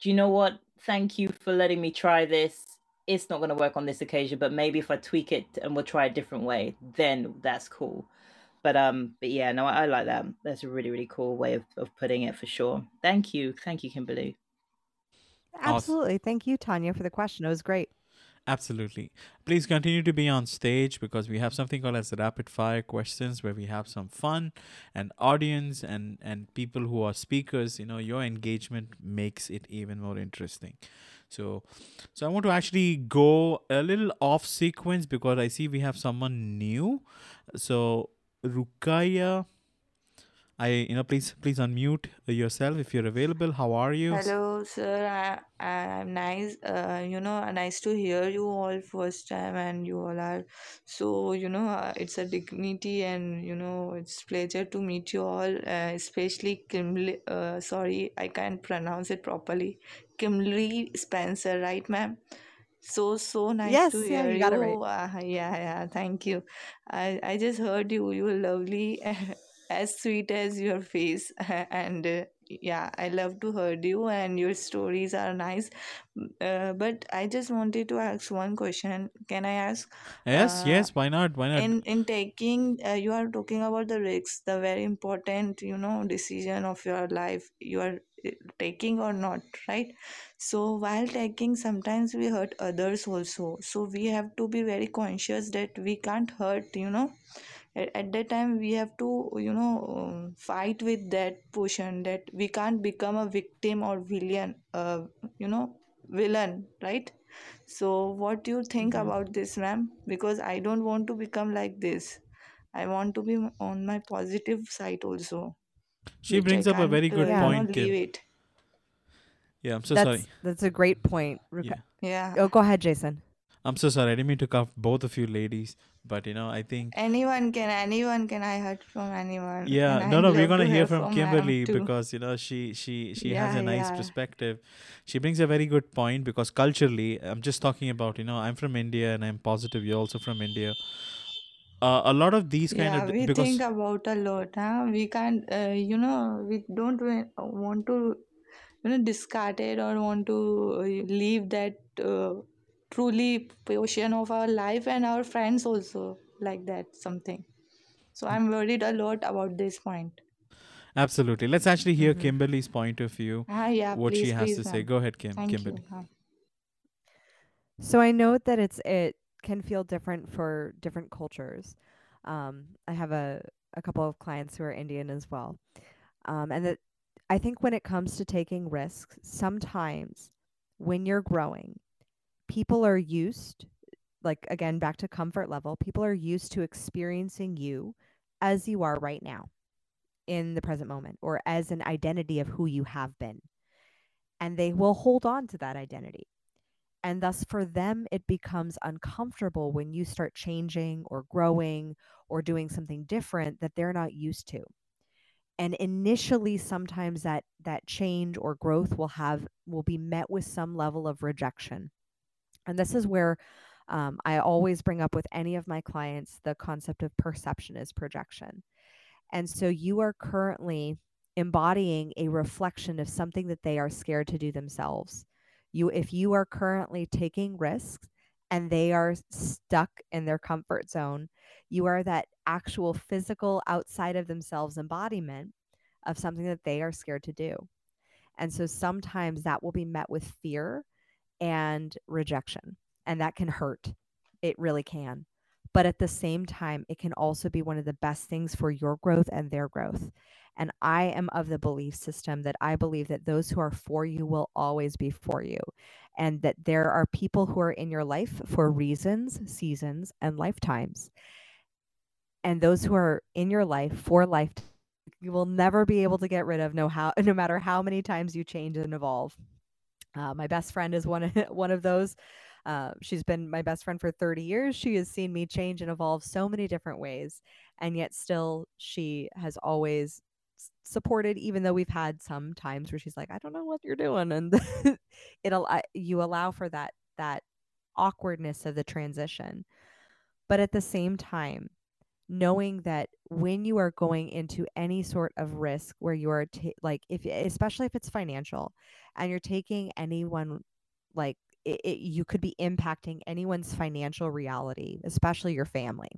do you know what? Thank you for letting me try this. It's not going to work on this occasion, but maybe if I tweak it and we'll try a different way, then that's cool. But um, but yeah, no, I, I like that. That's a really really cool way of, of putting it for sure. Thank you, thank you, Kimberly. Absolutely, awesome. thank you, Tanya, for the question. It was great. Absolutely. Please continue to be on stage because we have something called as rapid fire questions where we have some fun and audience and and people who are speakers, you know, your engagement makes it even more interesting. So so I want to actually go a little off sequence because I see we have someone new. So Rukaya I, you know, please, please unmute yourself if you're available. How are you? Hello, sir. I, I'm nice. Uh, you know, nice to hear you all first time, and you all are. So, you know, uh, it's a dignity, and you know, it's pleasure to meet you all. Uh, especially Kimberly. Uh, sorry, I can't pronounce it properly. Kimberly Spencer, right, ma'am? So so nice Yes, to yeah, hear you got it you. right. Uh, yeah, yeah. Thank you. I I just heard you. You were lovely. as sweet as your face and uh, yeah i love to hear you and your stories are nice uh, but i just wanted to ask one question can i ask Yes, uh, yes. Why not? Why not? in in taking uh, you are talking about the risks the very important you know decision of your life you are uh, taking or not right so while taking sometimes we hurt others also so we have to be very conscious that we can't hurt you know at, at that time we have to you know um, fight with that portion that we can't become a victim or villain uh, you know villain right so what do you think Mhm. about this ma'am because i don't want to become like this I want to be on my positive side also, She which I brings up a very uh, good you point, leave Kim. it. Yeah, I'm so that's sorry. that's a great point. Reg- Yeah. Yeah. Oh, go ahead, Jaison. I'm so sorry. I didn't mean to cuff both of you ladies, but you know, I think Anyone can, anyone can. I heard from anyone, and yeah, I no, no, we're gonna to hear hear from from Kimberly because you know she she she has a nice yeah. perspective. She brings a very good point because culturally, I'm just talking about you know I'm from India and I'm positive you're also from India. Uh, a lot of these kind Yeah, of we because think about a lot, huh? We can't, uh, you know, we don't want to, you know, discard it or want to uh, leave that uh, truly portion of our life and our friends also like that something. So I'm worried a lot about this point. absolutely. Let's actually hear Mhm. Kimberly's point of view, Ah, yeah, what she please, has please, to say. Go ahead, Kim. Thank you. Kimberly. huh. So I know that it's it can feel different for different cultures. Um, I have a a couple of clients who are Indian as well, um, and that I think when it comes to taking risks, sometimes when you're growing, people are used, like again back to comfort level. People are used to experiencing you as you are right now in the present moment, or as an identity of who you have been, and they will hold on to that identity. And thus for them it becomes uncomfortable when you start changing or growing or doing something different that they're not used to. And initially sometimes that that change or growth will have will be met with some level of rejection and this is where um, i always bring up with any of my clients the concept of perception is projection. And so you are currently embodying a reflection of something that they are scared to do themselves. You if you are currently taking risks and they are stuck in their comfort zone you are that actual physical outside of themselves embodiment of something that they are scared to do. And so sometimes that will be met with fear and rejection and that can hurt it really can but at the same time it can also be one of the best things for your growth and their growth and I am of the belief system that I believe that those who are for you will always be for you. And that there are people who are in your life for reasons, seasons, and lifetimes. And those who are in your life for life, you will never be able to get rid of no how no matter how many times you change and evolve. Uh, my best friend is one of, one of those. Uh, she's been my best friend for 30 years. She has seen me change and evolve so many different ways, and yet still she has always supported. Even though we've had some times where she's like, "I don't know what you're doing," and it'll you allow for that that awkwardness of the transition, but at the same time, knowing that when you are going into any sort of risk where you are ta- like if especially if it's financial and you're taking anyone like it, it, you could be impacting anyone's financial reality especially your family.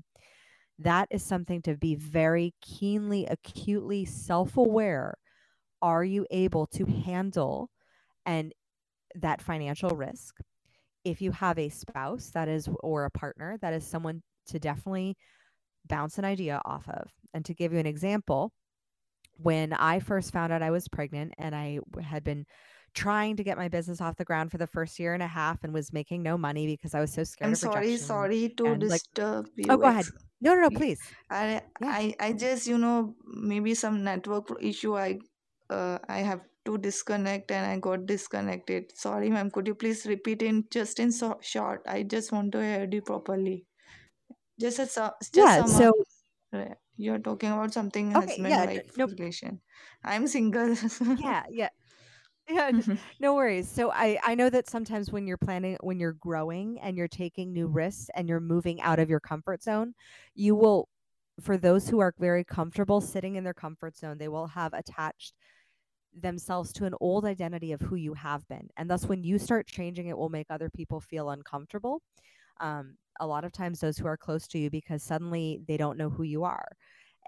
That is something to be very keenly acutely self-aware. Are you able to handle and that financial risk? If you have a spouse that is or a partner that is someone to definitely bounce an idea off of. And to give you an example, when I first found out I was pregnant and I had been trying to get my business off the ground for the first year and a half and was making no money because I was so scared I'm sorry, sorry to and, like- disturb you. Oh, go ahead. No, no, no, please. I, Yeah. I, I just, you know, maybe some network issue. I, uh, I have to disconnect and I got disconnected. Sorry, ma'am. Could you please repeat in just in so short? I just want to hear you properly. Just a su- just Yeah, so up. You're talking about something Okay, husband yeah, wife no- relation. I'm single. yeah, yeah. Yeah, n- no worries. So I I know that sometimes when you're planning when you're growing and you're taking new risks and you're moving out of your comfort zone, you will for those who are very comfortable sitting in their comfort zone, they will have attached themselves to an old identity of who you have been. And thus when you start changing it will make other people feel uncomfortable. Um a lot of times those who are close to you because suddenly they don't know who you are.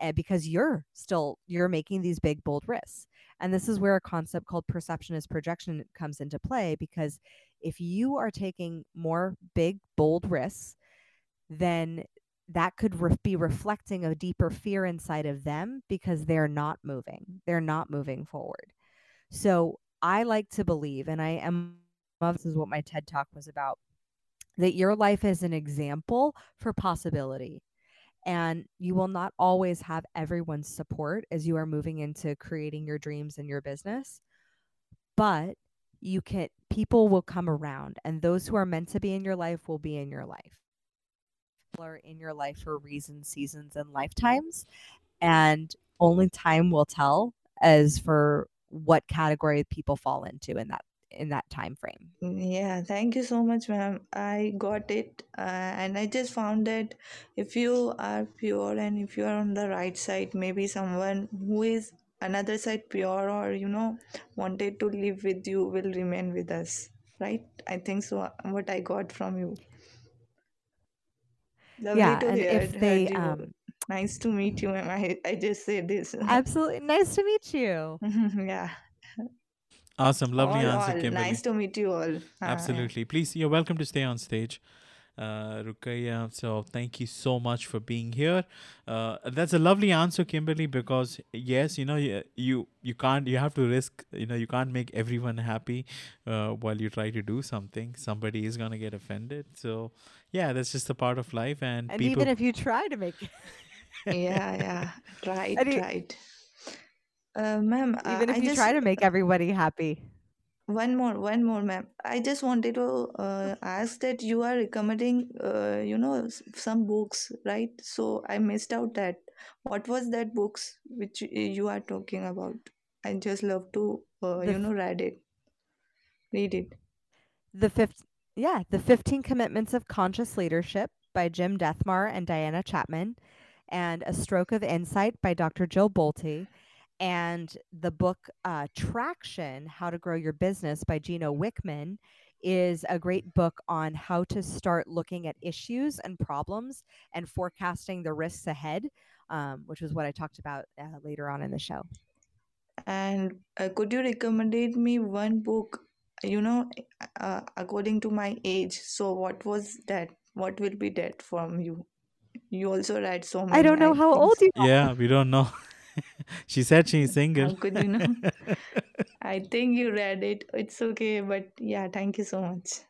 And because you're still you're making these big bold risks. And this is where a concept called perception is projection comes into play because if you are taking more big, bold risks, then that could re- be reflecting a deeper fear inside of them because they're not moving. They're not moving forward. So I like to believe, and I am, this is what my TED talk was about, that your life is an example for possibility and you will not always have everyone's support as you are moving into creating your dreams and your business but you can people will come around and those who are meant to be in your life will be in your life. People are in your life for reasons seasons and lifetimes and only time will tell as for what category people fall into in that in that time frame Yeah, thank you so much, ma'am. I got it. Uh, and I just found that if you are pure and if you are on the right side, maybe someone who is another side pure or, you know, wanted to live with you will remain with us. Right? I think so. What I got from you. Lovely yeah to and hear if they um Nice to meet you, ma'am. I, I just say this. absolutely nice to meet you yeah. Awesome. Lovely All, answer, all. Kimberly. Nice to meet you all. Uh. Absolutely. Please, you're welcome to stay on stage, uh, Rukaya. So thank you so much for being here. Uh, that's a lovely answer, Kimberly, because yes, you know, you, you you can't you have to risk. You know, you can't make everyone happy uh, while you try to do something. Somebody is gonna get offended. So yeah, that's just a part of life, and, and people. even if you try to make Yeah, yeah. Right, and right. Uh, ma'am, uh, even if I you just try to make everybody happy one more, one more, ma'am. I just wanted to uh, ask that you are recommending, uh, you know, s- some books, right? So I missed out that. What was that books which y- you are talking about? I just love to, uh, the you f- know, read it, read it. the fifth yeah the 15 commitments of conscious leadership by jim Dethmer and diana chapman and a stroke of insight by dr jill bolte and the book uh, traction how to grow your business by gino wickman is a great book on how to start looking at issues and problems and forecasting the risks ahead um, which was what i talked about uh, later on in the show And uh, could you recommend me one book, you know, uh, according to my age? So what was that? What will be that from you? You also read so much. i don't know how think. old you are yeah, we don't know. she said she's single. How could you know? I think you read it. It's okay, but yeah, thank you so much.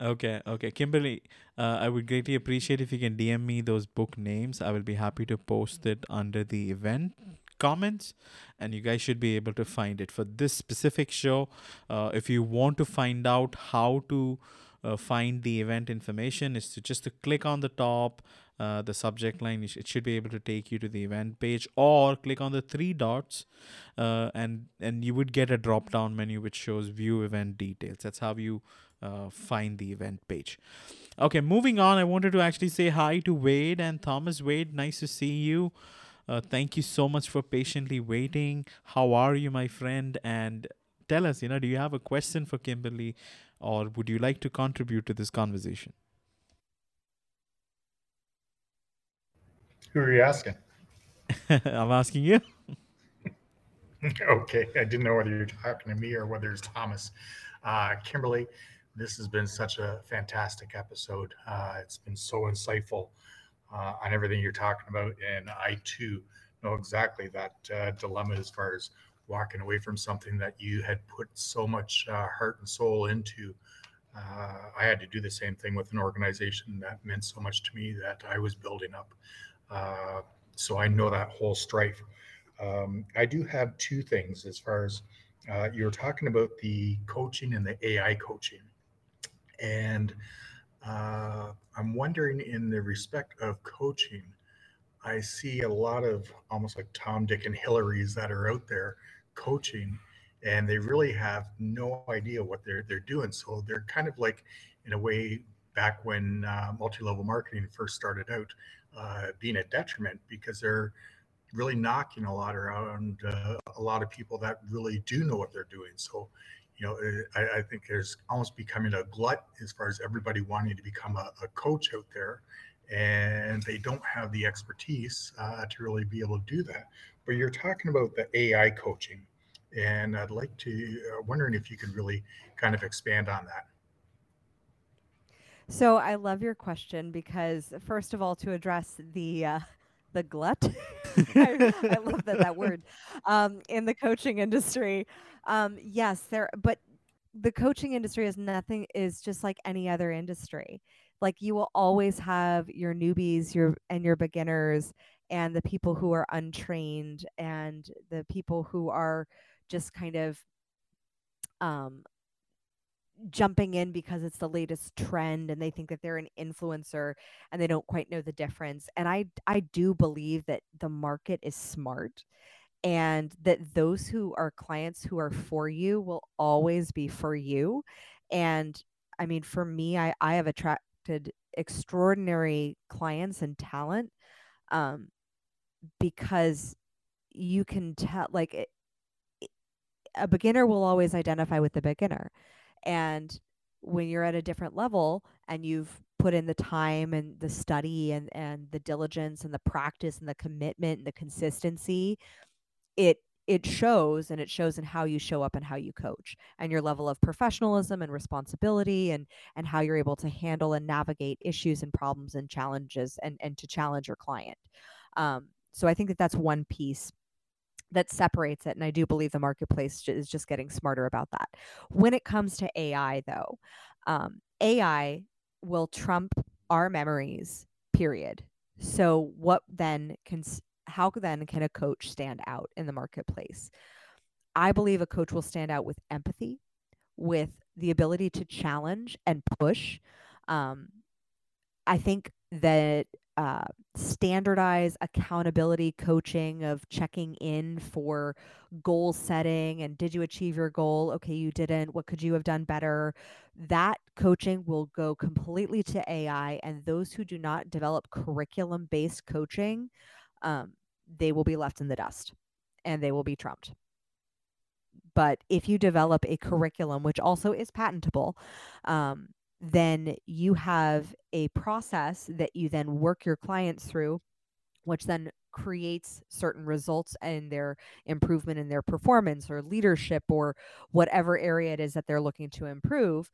Okay, okay. Kimberly, uh, I would greatly appreciate if you can DM me those book names. I will be happy to post it under the event comments, and you guys should be able to find it. For this specific show, uh, if you want to find out how to uh, find the event information, is to just to click on the top, uh, the subject line. It should be able to take you to the event page, or click on the three dots, uh, and and you would get a drop down menu which shows view event details. That's how you uh, find the event page. Okay, moving on. I wanted to actually say hi to Wade and Thomas. Wade, nice to see you. Uh, thank you so much for patiently waiting. How are you, my friend? And tell us, you know, do you have a question for Kimberly, or would you like to contribute to this conversation? Who are you asking? I'm asking you. okay, I didn't know whether you're talking to me or whether it's Thomas. Uh, Kimberly, this has been such a fantastic episode. Uh, it's been so insightful uh, on everything you're talking about, and I too know exactly that uh, dilemma as far as walking away from something that you had put so much uh, heart and soul into. Uh, I had to do the same thing with an organization that meant so much to me that I was building up. Uh, so I know that whole strife. Um, I do have two things as far as uh, you were talking about the coaching and the AI coaching. And uh, I'm wondering, in the respect of coaching, I see a lot of almost like Tom, Dick, and Hillarys that are out there coaching, and they really have no idea what they're they're doing. So they're kind of like, in a way, back when uh, multi-level marketing first started out, uh, being a detriment because they're really knocking a lot around uh, a lot of people that really do know what they're doing. So, you know, uh, I, I think there's almost becoming a glut as far as everybody wanting to become a, a coach out there, and they don't have the expertise uh, to really be able to do that. But you're talking about the AI coaching, and I'd like to uh, wondering if you could really kind of expand on that. So I love your question because first of all, to address the uh, the glut, I, I love that that word um, in the coaching industry. Um, yes, there, but the coaching industry is nothing is just like any other industry. like you will always have your newbies your and your beginners and the people who are untrained and the people who are just kind of um jumping in because it's the latest trend and they think that they're an influencer and they don't quite know the difference and i i do believe that the market is smart and that those who are clients who are for you will always be for you and i mean for me i i have attracted extraordinary clients and talent um because you can tell like it, a beginner will always identify with the beginner and when you're at a different level and you've put in the time and the study and and the diligence and the practice and the commitment and the consistency it it shows and it shows in how you show up and how you coach and your level of professionalism and responsibility and and how you're able to handle and navigate issues and problems and challenges and and to challenge your client. Um, so i think that that's one piece that separates it and i do believe the marketplace is just getting smarter about that. When it comes to ai though um, ai will trump our memories period. So what then can how then can a coach stand out in the marketplace? I believe a coach will stand out with empathy with the ability to challenge and push. Um, i think that uh, standardize accountability coaching of checking in for goal setting and did you achieve your goal? Okay you didn't. What could you have done better? That coaching will go completely to ai and those who do not develop curriculum based coaching um, they will be left in the dust and they will be trumped. But if you develop a curriculum which also is patentable um, then you have a process that you then work your clients through, which then creates certain results and their improvement in their performance or leadership or whatever area it is that they're looking to improve.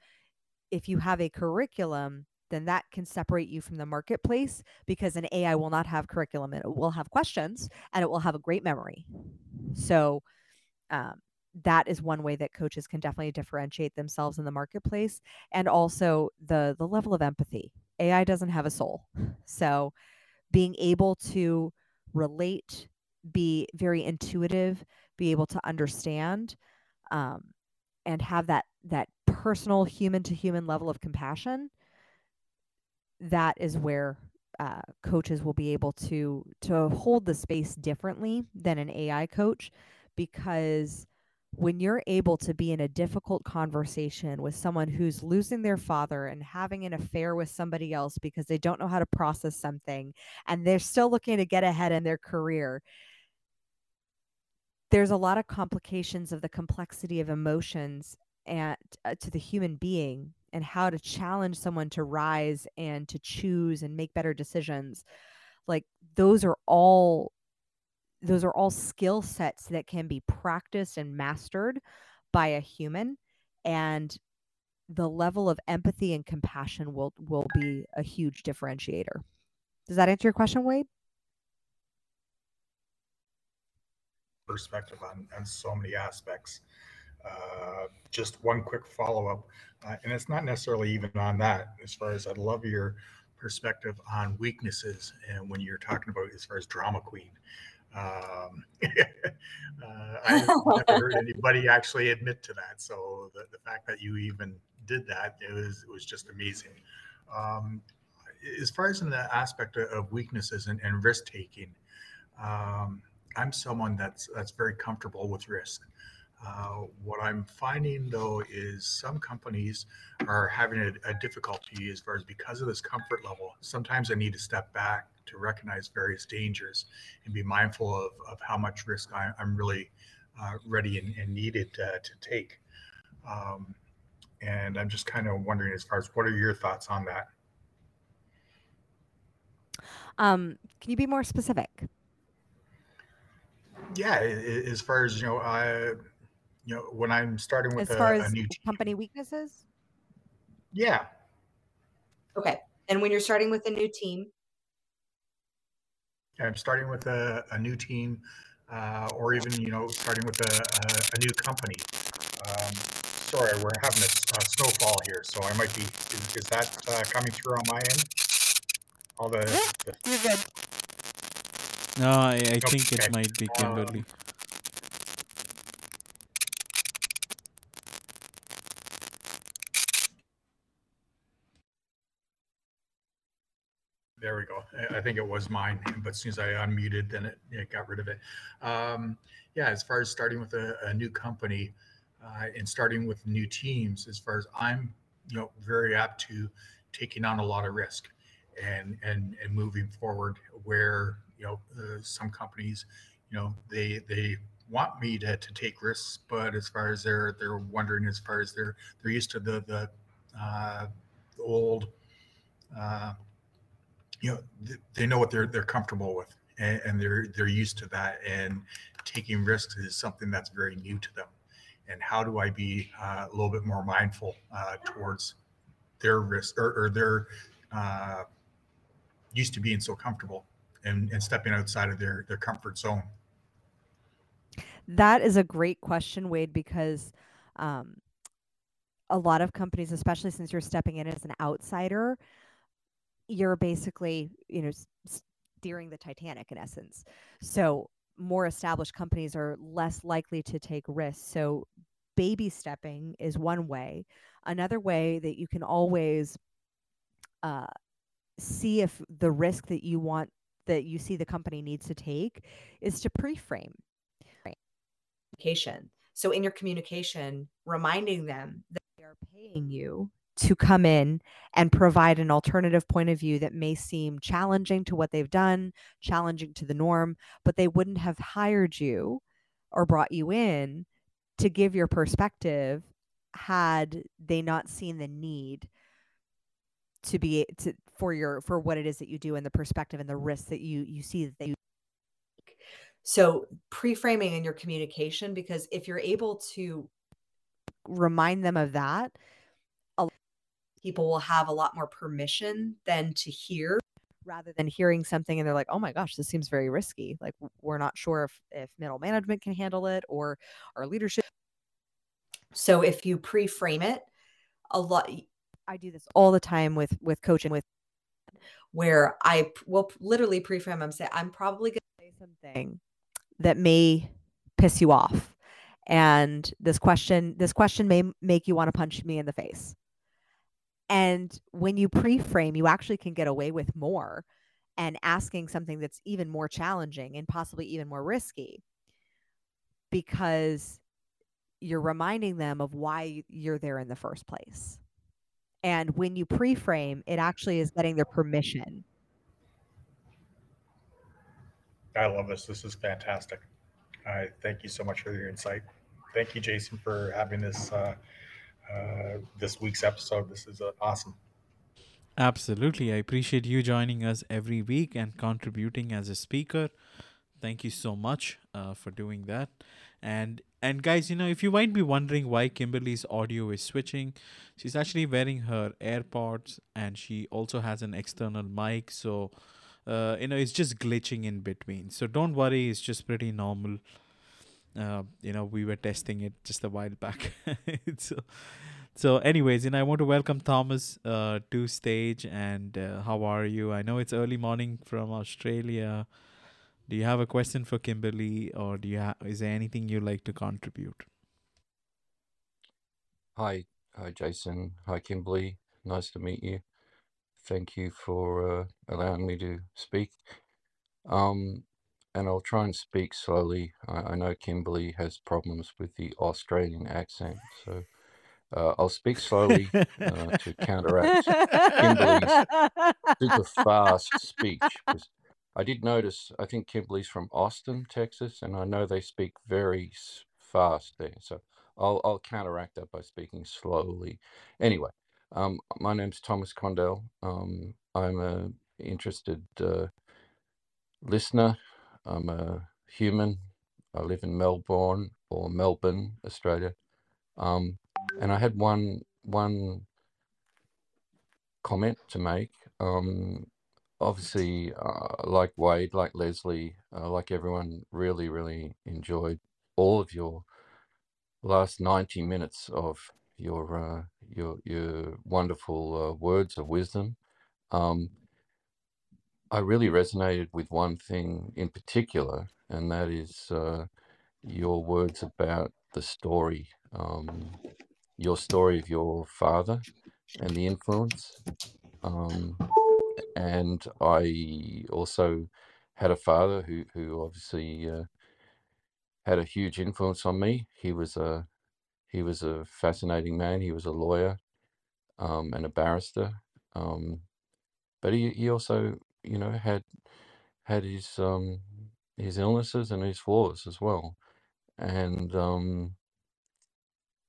If you have a curriculum, then that can separate you from the marketplace because an AI will not have curriculum. It will have questions and it will have a great memory. So, um, that is one way that coaches can definitely differentiate themselves in the marketplace and also the the level of empathy. Ai doesn't have a soul. So being able to relate be very intuitive be able to understand um, and have that that personal human to human level of compassion that is where uh, coaches will be able to to hold the space differently than an ai coach because when you're able to be in a difficult conversation with someone who's losing their father and having an affair with somebody else because they don't know how to process something and they're still looking to get ahead in their career there's a lot of complications of the complexity of emotions and uh, to the human being and how to challenge someone to rise and to choose and make better decisions. Like those are all those are all skill sets that can be practiced and mastered by a human and the level of empathy and compassion will will be a huge differentiator. Does that answer your question wade? Perspective on, on so many aspects. Uh, just one quick follow-up uh, and it's not necessarily even on that as far as i'd love your perspective on weaknesses and when you're talking about as far as drama queen um, uh, I've never heard anybody actually admit to that. So the, the fact that you even did that, it was, it was just amazing. Um, as far as in the aspect of weaknesses and, and risk taking, um, I'm someone that's that's very comfortable with risk. Uh, what I'm finding though is some companies are having a, a, difficulty as far as because of this comfort level. Sometimes I need to step back to recognize various dangers and be mindful of, of how much risk I, am really uh, ready and, and needed uh, to take. Um, and I'm just kind of wondering, as far as what are your thoughts on that? Um, can you be more specific? Yeah, as far as you know, I you know, when I'm starting with as far a, as a new team. company weaknesses. Yeah. Okay. And when you're starting with a new team, I'm starting with a, a new team, uh, or even you know, starting with a, a, a new company. Um, sorry, we're having a, a snowfall here, so I might be. Is, is that uh, coming through on my end? All the. the You're good. No, I, I think Okay. it might be Kimberly. Um, There we go. I- think it was mine, but as soon as I unmuted, then it, it got rid of it. Um, yeah, as far as starting with a, a new company uh, and starting with new teams, as far as I'm, you know, very apt to taking on a lot of risk and and and moving forward. Where you know uh, some companies, you know, they they want me to, to take risks, but as far as they're they're wondering, as far as they're they're used to the the, uh, old. Uh, you know th- they know what they're they're comfortable with and, and they're they're used to that and taking risks is something that's very new to them. And how do i be uh, a little bit more mindful uh, towards their risk or, or their uh, used to being so comfortable and, and stepping outside of their their comfort zone? That is a great question, Wade, because um, a lot of companies, especially since you're stepping in as an outsider, you're basically, you know, steering the Titanic in essence. So more established companies are less likely to take risks. So baby stepping is one way. Another way that you can always uh, see if the risk that you want that you see the company needs to take is to pre-frame communication. So in your communication, reminding them that they are paying you to come in and provide an alternative point of view that may seem challenging to what they've done, challenging to the norm, but they wouldn't have hired you or brought you in to give your perspective had they not seen the need to be to for your for what it is that you do and the perspective and the risks that you you see that you so pre-framing in your communication because if you're able to remind them of that people will have a lot more permission than to hear rather than hearing something and they're like, "Oh my gosh, this seems very risky." Like we're not sure if if middle management can handle it or our leadership. so if you pre-frame it a lot I do this all the time with with coaching with where I will literally pre-frame i'm saying i'm probably going to say something that may piss you off. And this question this question may make you want to punch me in the face. And when you pre-frame, you actually can get away with more and asking something that's even more challenging and possibly even more risky because you're reminding them of why you're there in the first place. And when you pre-frame, it actually is getting their permission. i love this this is fantastic i thank you so much for your insight thank you Jaison for having this uh, uh, this week's episode this is uh, awesome Absolutely. I appreciate you joining us every week and contributing as a speaker. Thank you so much uh, for doing that. And and guys, you know, if you might be wondering why Kimberly's audio is switching, she's actually wearing her AirPods and she also has an external mic, so uh, you know, it's just glitching in between. So don't worry, it's just pretty normal. Uh, you know, we were testing it just a while back. so so, anyways, know, I want to welcome Thomas uh, to stage. And uh, how are you? I know it's early morning from Australia. Do you have a question for Kimberly, or do you ha- is there anything you'd like to contribute? Hi, hi, Jaison. Hi, Kimberly. Nice to meet you. Thank you for uh, allowing me to speak. Um, and I'll try and speak slowly. I, I know Kimberly has problems with the Australian accent, so uh, I'll speak slowly uh, to counteract Kimberly's super fast speech. I did notice, I think Kimberly's from Austin, Texas, and I know they speak very fast there. So I'll, I'll counteract that by speaking slowly. Anyway, um, my name's Thomas Condell. Um, I'm a interested uh, listener. I'm a human. I live in Melbourne or Melbourne, Australia. Um, and I had one one comment to make. Um, obviously, uh, like Wade, like Leslie, uh, like everyone, really, really enjoyed all of your last 90 minutes of your uh, your your wonderful uh, words of wisdom. Um, I really resonated with one thing in particular, and that is uh, your words about the story, um, your story of your father and the influence. Um, and I also had a father who who obviously uh, had a huge influence on me. He was a he was a fascinating man. He was a lawyer um, and a barrister, um, but he he also you know had had his um, his illnesses and his flaws as well. And um,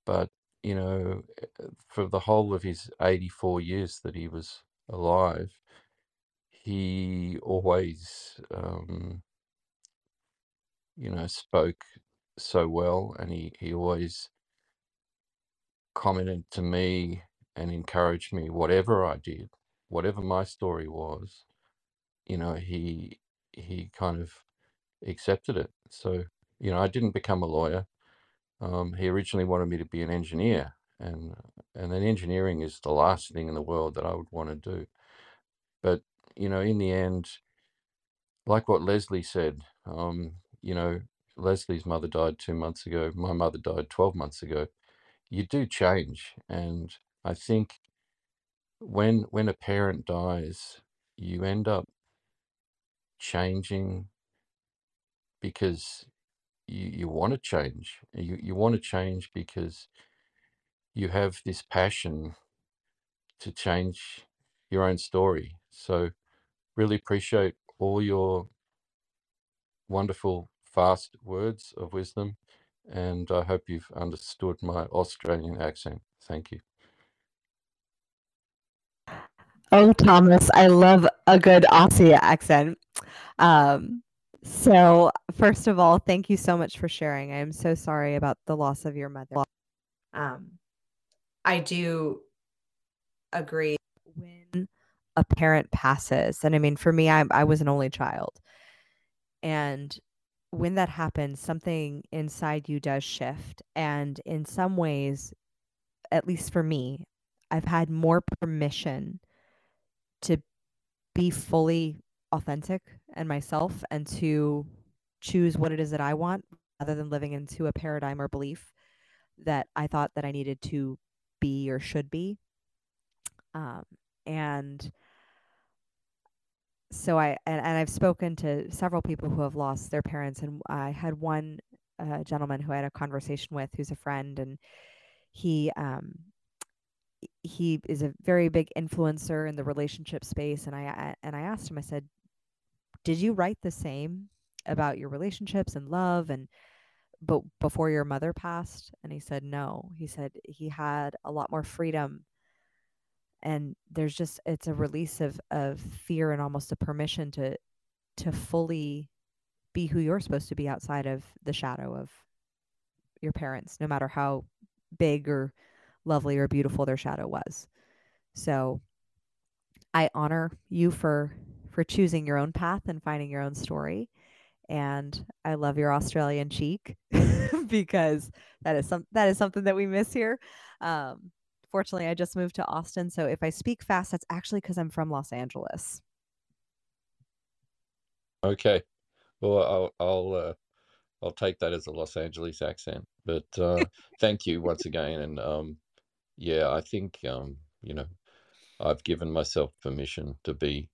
but you know, eh, for the whole of his 84 years that he was alive, he always, um, you know, spoke so well, and he he always commented to me and encouraged me, whatever I did, whatever my story was, you know, he he kind of accepted it. So, you know, I didn't become a lawyer. Um, he originally wanted me to be an engineer, and and then engineering is the last thing in the world that I would want to do. But you know, in the end, like what Leslie said, um, you know, Leslie's mother died two months ago. My mother died twelve months ago. You do change, and I think when when a parent dies, you end up changing because you, you want to change. You you want to change because you have this passion to change your own story. So really appreciate all your wonderful fast words of wisdom and I hope you've understood my Australian accent. Thank you. Oh, Thomas, I love a good Aussie accent. Um, so, first of all, thank you so much for sharing. I am so sorry about the loss of your mother. Um, I do agree. When a parent passes, and I mean, for me, I, I was an only child. And when that happens, something inside you does shift. And in some ways, at least for me, I've had more permission to be fully authentic and myself and to choose what it is that I want rather than living into a paradigm or belief that I thought that I needed to be or should be. Um, and so I and, and I've spoken to several people who have lost their parents, and I had one uh, gentleman who I had a conversation with, who's a friend, and he um, he is a very big influencer in the relationship space, and I, and I asked him, I said, "Did you write the same about your relationships and love and?" but before your mother passed and he said no he said he had a lot more freedom and there's just it's a release of of fear and almost a permission to to fully be who you're supposed to be outside of the shadow of your parents no matter how big or lovely or beautiful their shadow was so i honor you for for choosing your own path and finding your own story and i love your australian cheek because that is some that is something that we miss here um Fortunately, I just moved to Austin, so if I speak fast, that's actually because I'm from Los Angeles. Okay. Well, I'll I'll uh, I'll take that as a Los Angeles accent. But uh, thank you once again, and um, yeah, I think um, you know I've given myself permission to be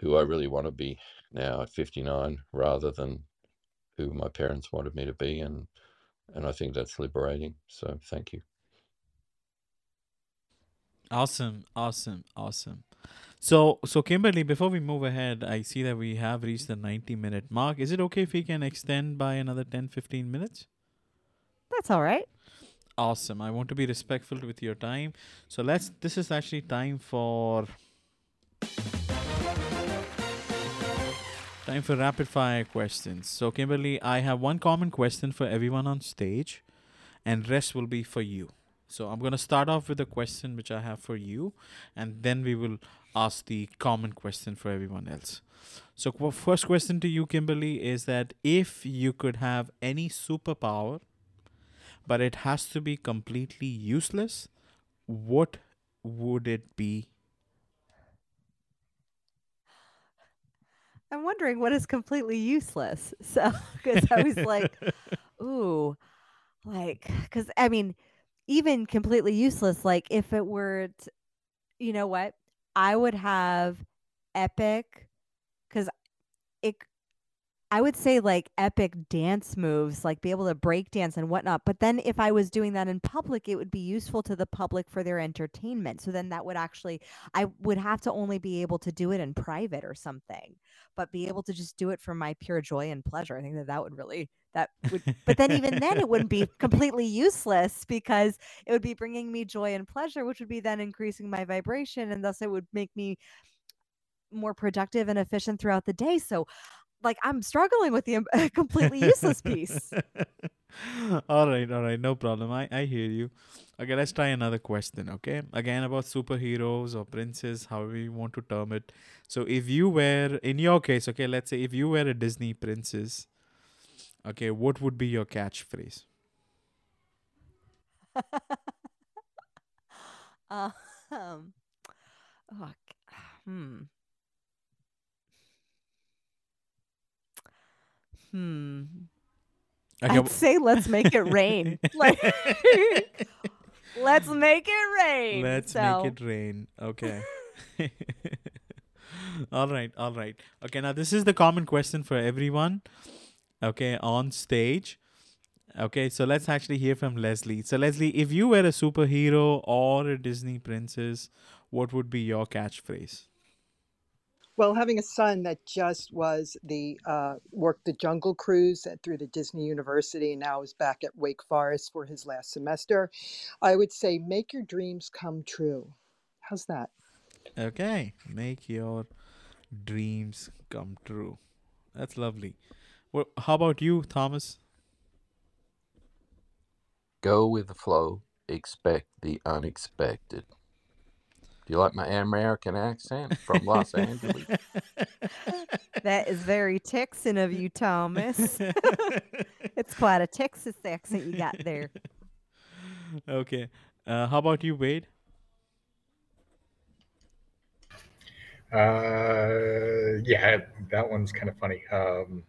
who I really want to be now at 59, rather than who my parents wanted me to be, and and I think that's liberating. So thank you. Awesome, awesome, awesome. So, so Kimberly, before we move ahead, I see that we have reached the 90 minute mark. Is it okay if we can extend by another 10 15 minutes? That's all right. Awesome. I want to be respectful with your time. So, let's this is actually time for time for rapid fire questions. So, Kimberly, I have one common question for everyone on stage and rest will be for you. So I'm going to start off with a question which I have for you, and then we will ask the common question for everyone else. So, qu- first question to you, Kimberly, is that if you could have any superpower, but it has to be completely useless, what would it be? I'm wondering what is completely useless. So, because I was like, ooh, like, because I mean, even completely useless, like if it were, t- you know what, I would have epic, because it I would say like epic dance moves, like be able to break dance and whatnot. But then if I was doing that in public, it would be useful to the public for their entertainment. So then that would actually, I would have to only be able to do it in private or something, but be able to just do it for my pure joy and pleasure. I think that that would really, that would, but then even then it wouldn't be completely useless because it would be bringing me joy and pleasure, which would be then increasing my vibration. And thus it would make me more productive and efficient throughout the day. So like I'm struggling with the completely useless piece. all right, all right, no problem. I, I hear you. Okay, let's try another question. Okay, again about superheroes or princes, however you want to term it. So, if you were, in your case, okay, let's say if you were a Disney princess, okay, what would be your catchphrase? Uh, um, oh, hmm. Hmm. Okay, I'd say let's make it rain. Like, let's make it rain. Let's so, make it rain. Okay. all right, all right. Okay, now this is the common question for everyone. Okay, on stage. Okay, so let's actually hear from Leslie. So, Leslie, if you were a superhero or a Disney princess, what would be your catchphrase? Well, having a son that just was the uh, worked the Jungle Cruise at, through the Disney University and now is back at Wake Forest for his last semester, I would say, make your dreams come true. How's that? Okay, make your dreams come true. That's lovely. Well, how about you, Thomas? Go with the flow. Expect the unexpected. Do you like my American accent from Los Angeles? that is very Texan of you, Thomas. it's quite a Texas accent you got there. okay. Uh, how about you, Wade? Uh, yeah, that one's kind of funny. Um,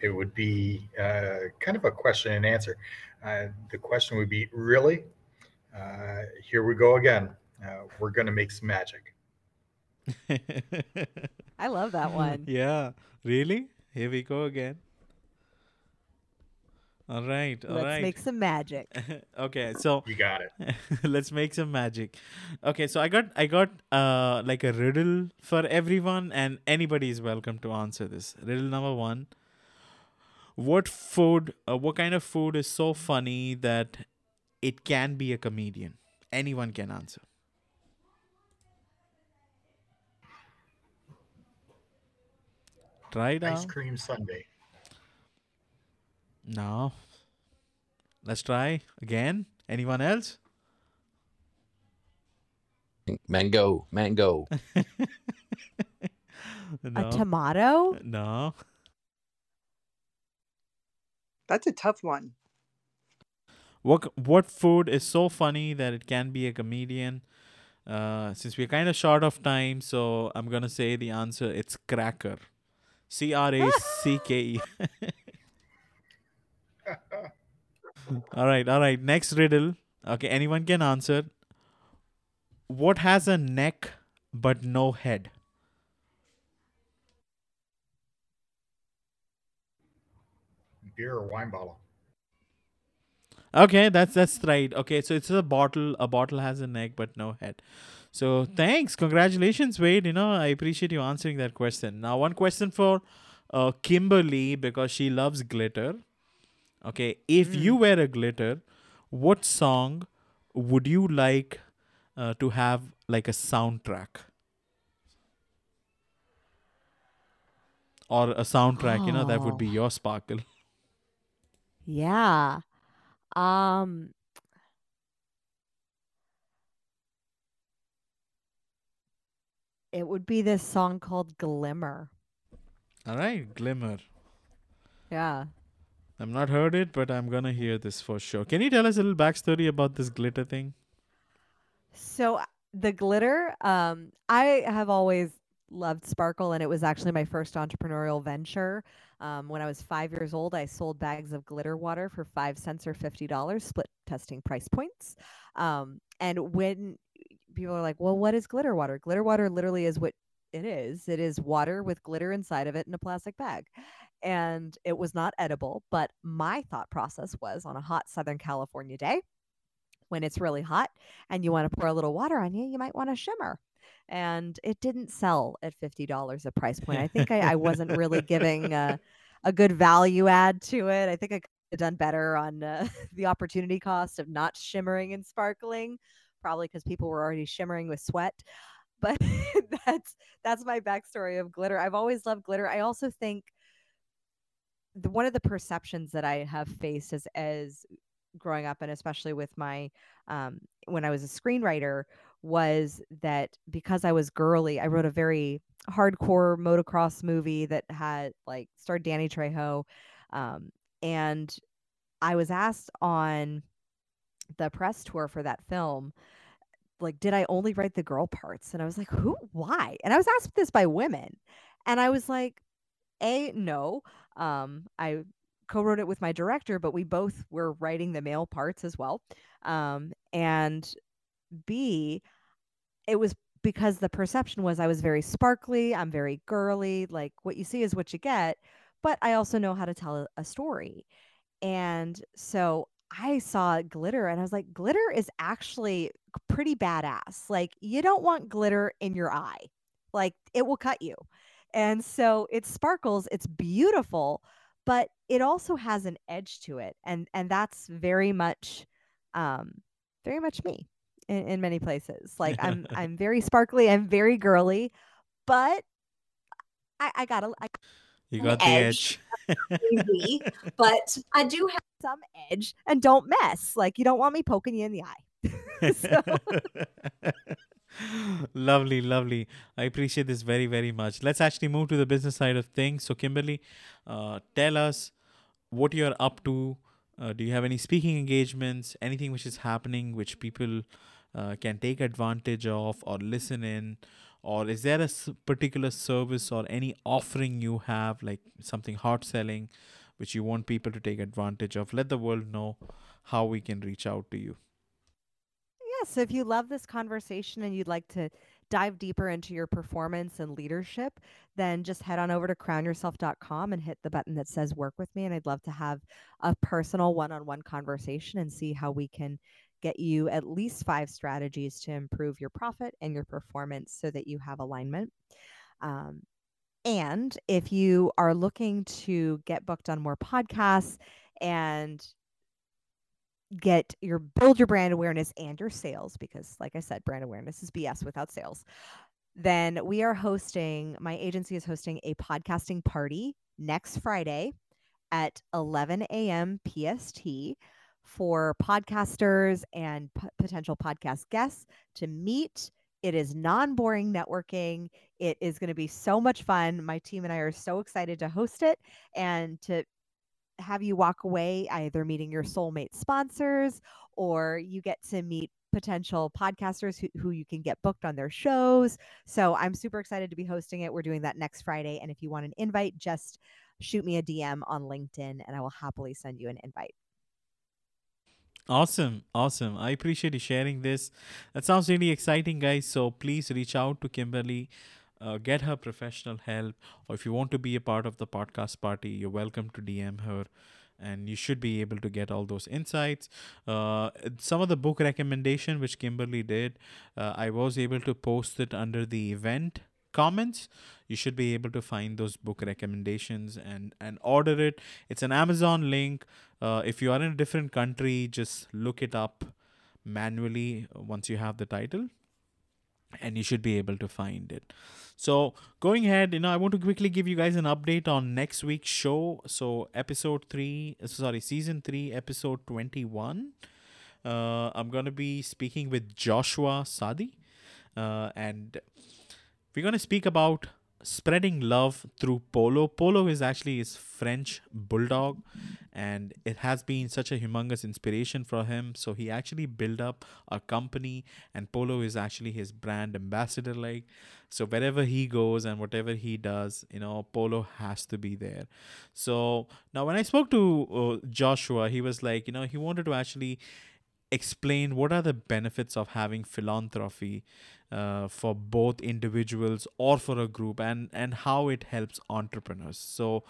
it would be uh, kind of a question and answer. Uh, the question would be, really? Uh, here we go again. Uh, we're going to make some magic. I love that one. Yeah, really? Here we go again. All right, all Let's right. make some magic. okay, so you got it. let's make some magic. Okay, so I got I got uh like a riddle for everyone, and anybody is welcome to answer this. Riddle number one: What food? Uh, what kind of food is so funny that it can be a comedian? Anyone can answer. Try it Ice out. cream sundae. No. Let's try again. Anyone else? Mango, mango. no. A tomato? no. That's a tough one. What what food is so funny that it can be a comedian? Uh, since we're kind of short of time, so I'm gonna say the answer. It's cracker. C R A C K E. All right, all right. Next riddle. Okay, anyone can answer. What has a neck but no head? Beer or wine bottle. Okay, that's that's right. Okay, so it's a bottle. A bottle has a neck but no head. So thanks, congratulations, Wade. You know I appreciate you answering that question. Now one question for uh, Kimberly because she loves glitter. Okay, if you were a glitter, what song would you like uh, to have like a soundtrack or a soundtrack? You know that would be Oh. your sparkle. Yeah. Um It would be this song called Glimmer. All right, glimmer. Yeah. I've not heard it, but I'm gonna hear this for sure. Can you tell us a little backstory about this glitter thing? So uh, the glitter, um, I have always loved sparkle, and it was actually my first entrepreneurial venture. Um, when I was five years old, I sold bags of glitter water for five cents or fifty dollars, split testing price points. Um, and when people are like, "Well, what is glitter water?" Glitter water literally is what it is. It is water with glitter inside of it in a plastic bag. And it was not edible, but my thought process was on a hot Southern California day when it's really hot and you want to pour a little water on you, you might want to shimmer. And it didn't sell at $50 a price point. I think I, I wasn't really giving a, a, good value add to it. I think I could have done better on uh, the opportunity cost of not shimmering and sparkling, probably because people were already shimmering with sweat. But that's that's my backstory of glitter. I've always loved glitter. I also think the, one of the perceptions that I have faced as as growing up and especially with my um, when I was a screenwriter was that because I was girly, I wrote a very hardcore motocross movie that had like starred Danny Trejo, um, and I was asked on the press tour for that film like did i only write the girl parts? And i was like who? Why? And i was asked this by women. And i was like a no. Um i co-wrote it with my director but we both were writing the male parts as well. Um and b it was because the perception was i was very sparkly i'm very girly like what you see is what you get but i also know how to tell a story. And so I saw glitter and I was like, glitter is actually pretty badass. Like, you don't want glitter in your eye, like, it will cut you. And so it sparkles, it's beautiful, but it also has an edge to it. And and that's very much um very much me in, in many places. Like I'm I'm very sparkly, I'm very girly, but I, I got a I you got the edge. edge. but I do have some edge and don't mess. Like you don't want me poking you in the eye. lovely, lovely. I appreciate this very, very much. Let's actually move to the business side of things. So, Kimberly, uh, tell us what you're up to. Uh, do you have any speaking engagements? Anything which is happening which people uh, can take advantage of or listen in? Or is there a particular service or any offering you have like something hot selling which you want people to take advantage of? Let the world know how we can reach out to you. Yes if you love this conversation and you'd like to dive deeper into your performance and leadership then just head on over to crownyourself.com and hit the button that says work with me and i'd love to have a personal one-on-one conversation and see how we can get you at least five strategies to improve your profit and your performance so that you have alignment. Um, and if you are looking to get booked on more podcasts and get your build your brand awareness and your sales, because like I said, brand awareness is BS without sales, then we are hosting, my agency is hosting a podcasting party next Friday at 11 a.m. PST for podcasters and p- potential podcast guests to meet. It is non boring networking. It is going to be so much fun. My team and I are so excited to host it and to have you walk away either meeting your soulmate sponsors or you get to meet potential podcasters who, who you can get booked on their shows. So I'm super excited to be hosting it. We're doing that next Friday. And if you want an invite, just shoot me a DM on LinkedIn and I will happily send you an invite. Awesome, awesome. I appreciate you sharing this. That sounds really exciting, guys. So please reach out to Kimberly, uh, get her professional help, or if you want to be a part of the podcast party, you're welcome to DM her. And you should be able to get all those insights. Uh, some of the book recommendation which Kimberly did, uh, I was able to post it under the event comments you should be able to find those book recommendations and and order it it's an amazon link uh, if you are in a different country just look it up manually once you have the title and you should be able to find it. So going ahead you know i want to quickly give you guys an update on next week's show. So episode 3 uh, sorry season 3 episode 21 uh, i'm going to be speaking with joshua sadi uh, and we're going to speak about spreading love through polo. Polo is actually his French bulldog, and it has been such a humongous inspiration for him. So he actually built up a company and polo is actually his brand ambassador like so wherever he goes and whatever he does you know polo has to be there. So now when i spoke to uh, joshua he was like you know he wanted to actually explain what are the benefits of having philanthropy uh, for both individuals or for a group and and how it helps entrepreneurs. So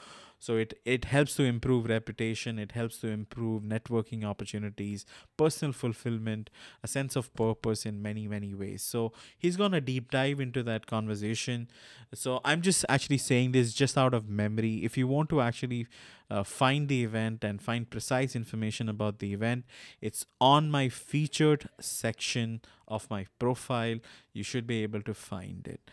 so it it helps to improve reputation it helps to improve networking opportunities personal fulfillment a sense of purpose in many many ways. So he's going to deep dive into that conversation. So i'm just actually saying this just out of memory. If you want to actually uh, find the event and find precise information about the event it's on my featured section of my profile. You should be able to find it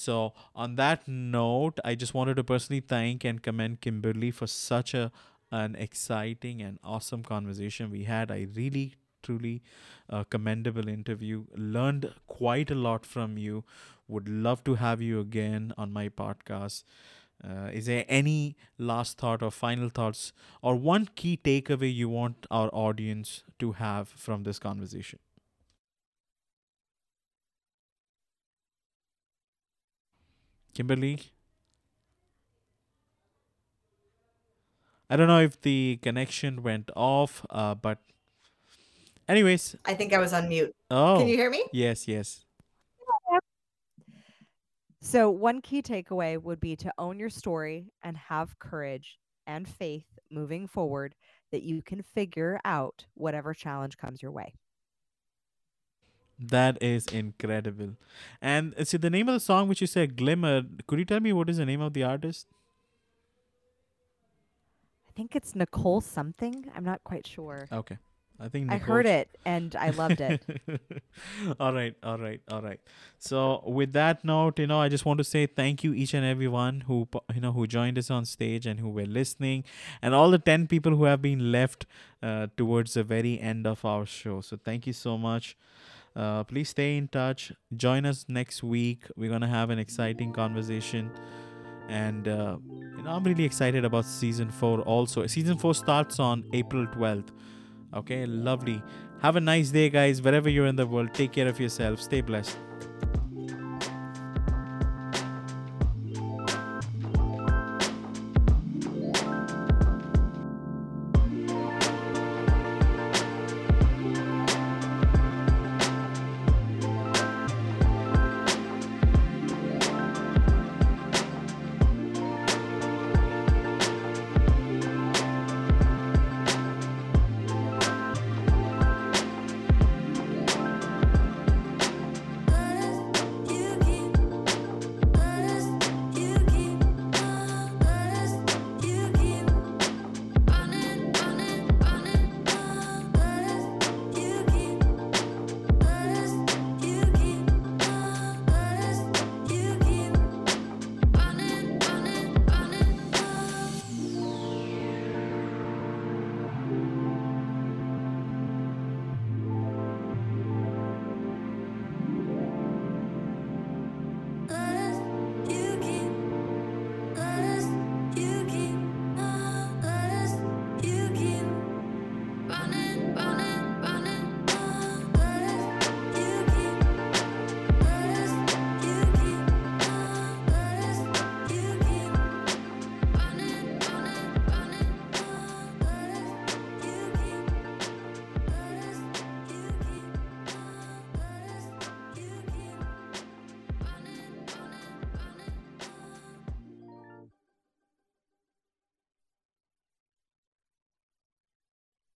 so, on that note, I just wanted to personally thank and commend Kimberly for such a an exciting and awesome conversation we had. I really, truly uh, commendable interview. Learned quite a lot from you. Would love to have you again on my podcast. Uh, is there any last thought or final thoughts or one key takeaway you want our audience to have from this conversation? Kimberly? I don't know if the connection went off, uh, but anyways. I think I was on mute. Oh. Can you hear me? Yes, yes. So, one key takeaway would be to own your story and have courage and faith moving forward that you can figure out whatever challenge comes your way. That is incredible. And see the name of the song which you said Glimmer, could you tell me what is the name of the artist? I think it's Nicole something. I'm not quite sure. Okay. I think I heard it and I loved it. all right, all right, all right. So with that note, you know, I just want to say thank you each and everyone who you know who joined us on stage and who were listening, and all the ten people who have been left uh, towards the very end of our show. So thank you so much. Uh, please stay in touch. Join us next week. We're gonna have an exciting conversation, and uh, know I'm really excited about season four. Also, season four starts on April twelfth. Okay, lovely. Have a nice day, guys. Wherever you're in the world, take care of yourself. Stay blessed.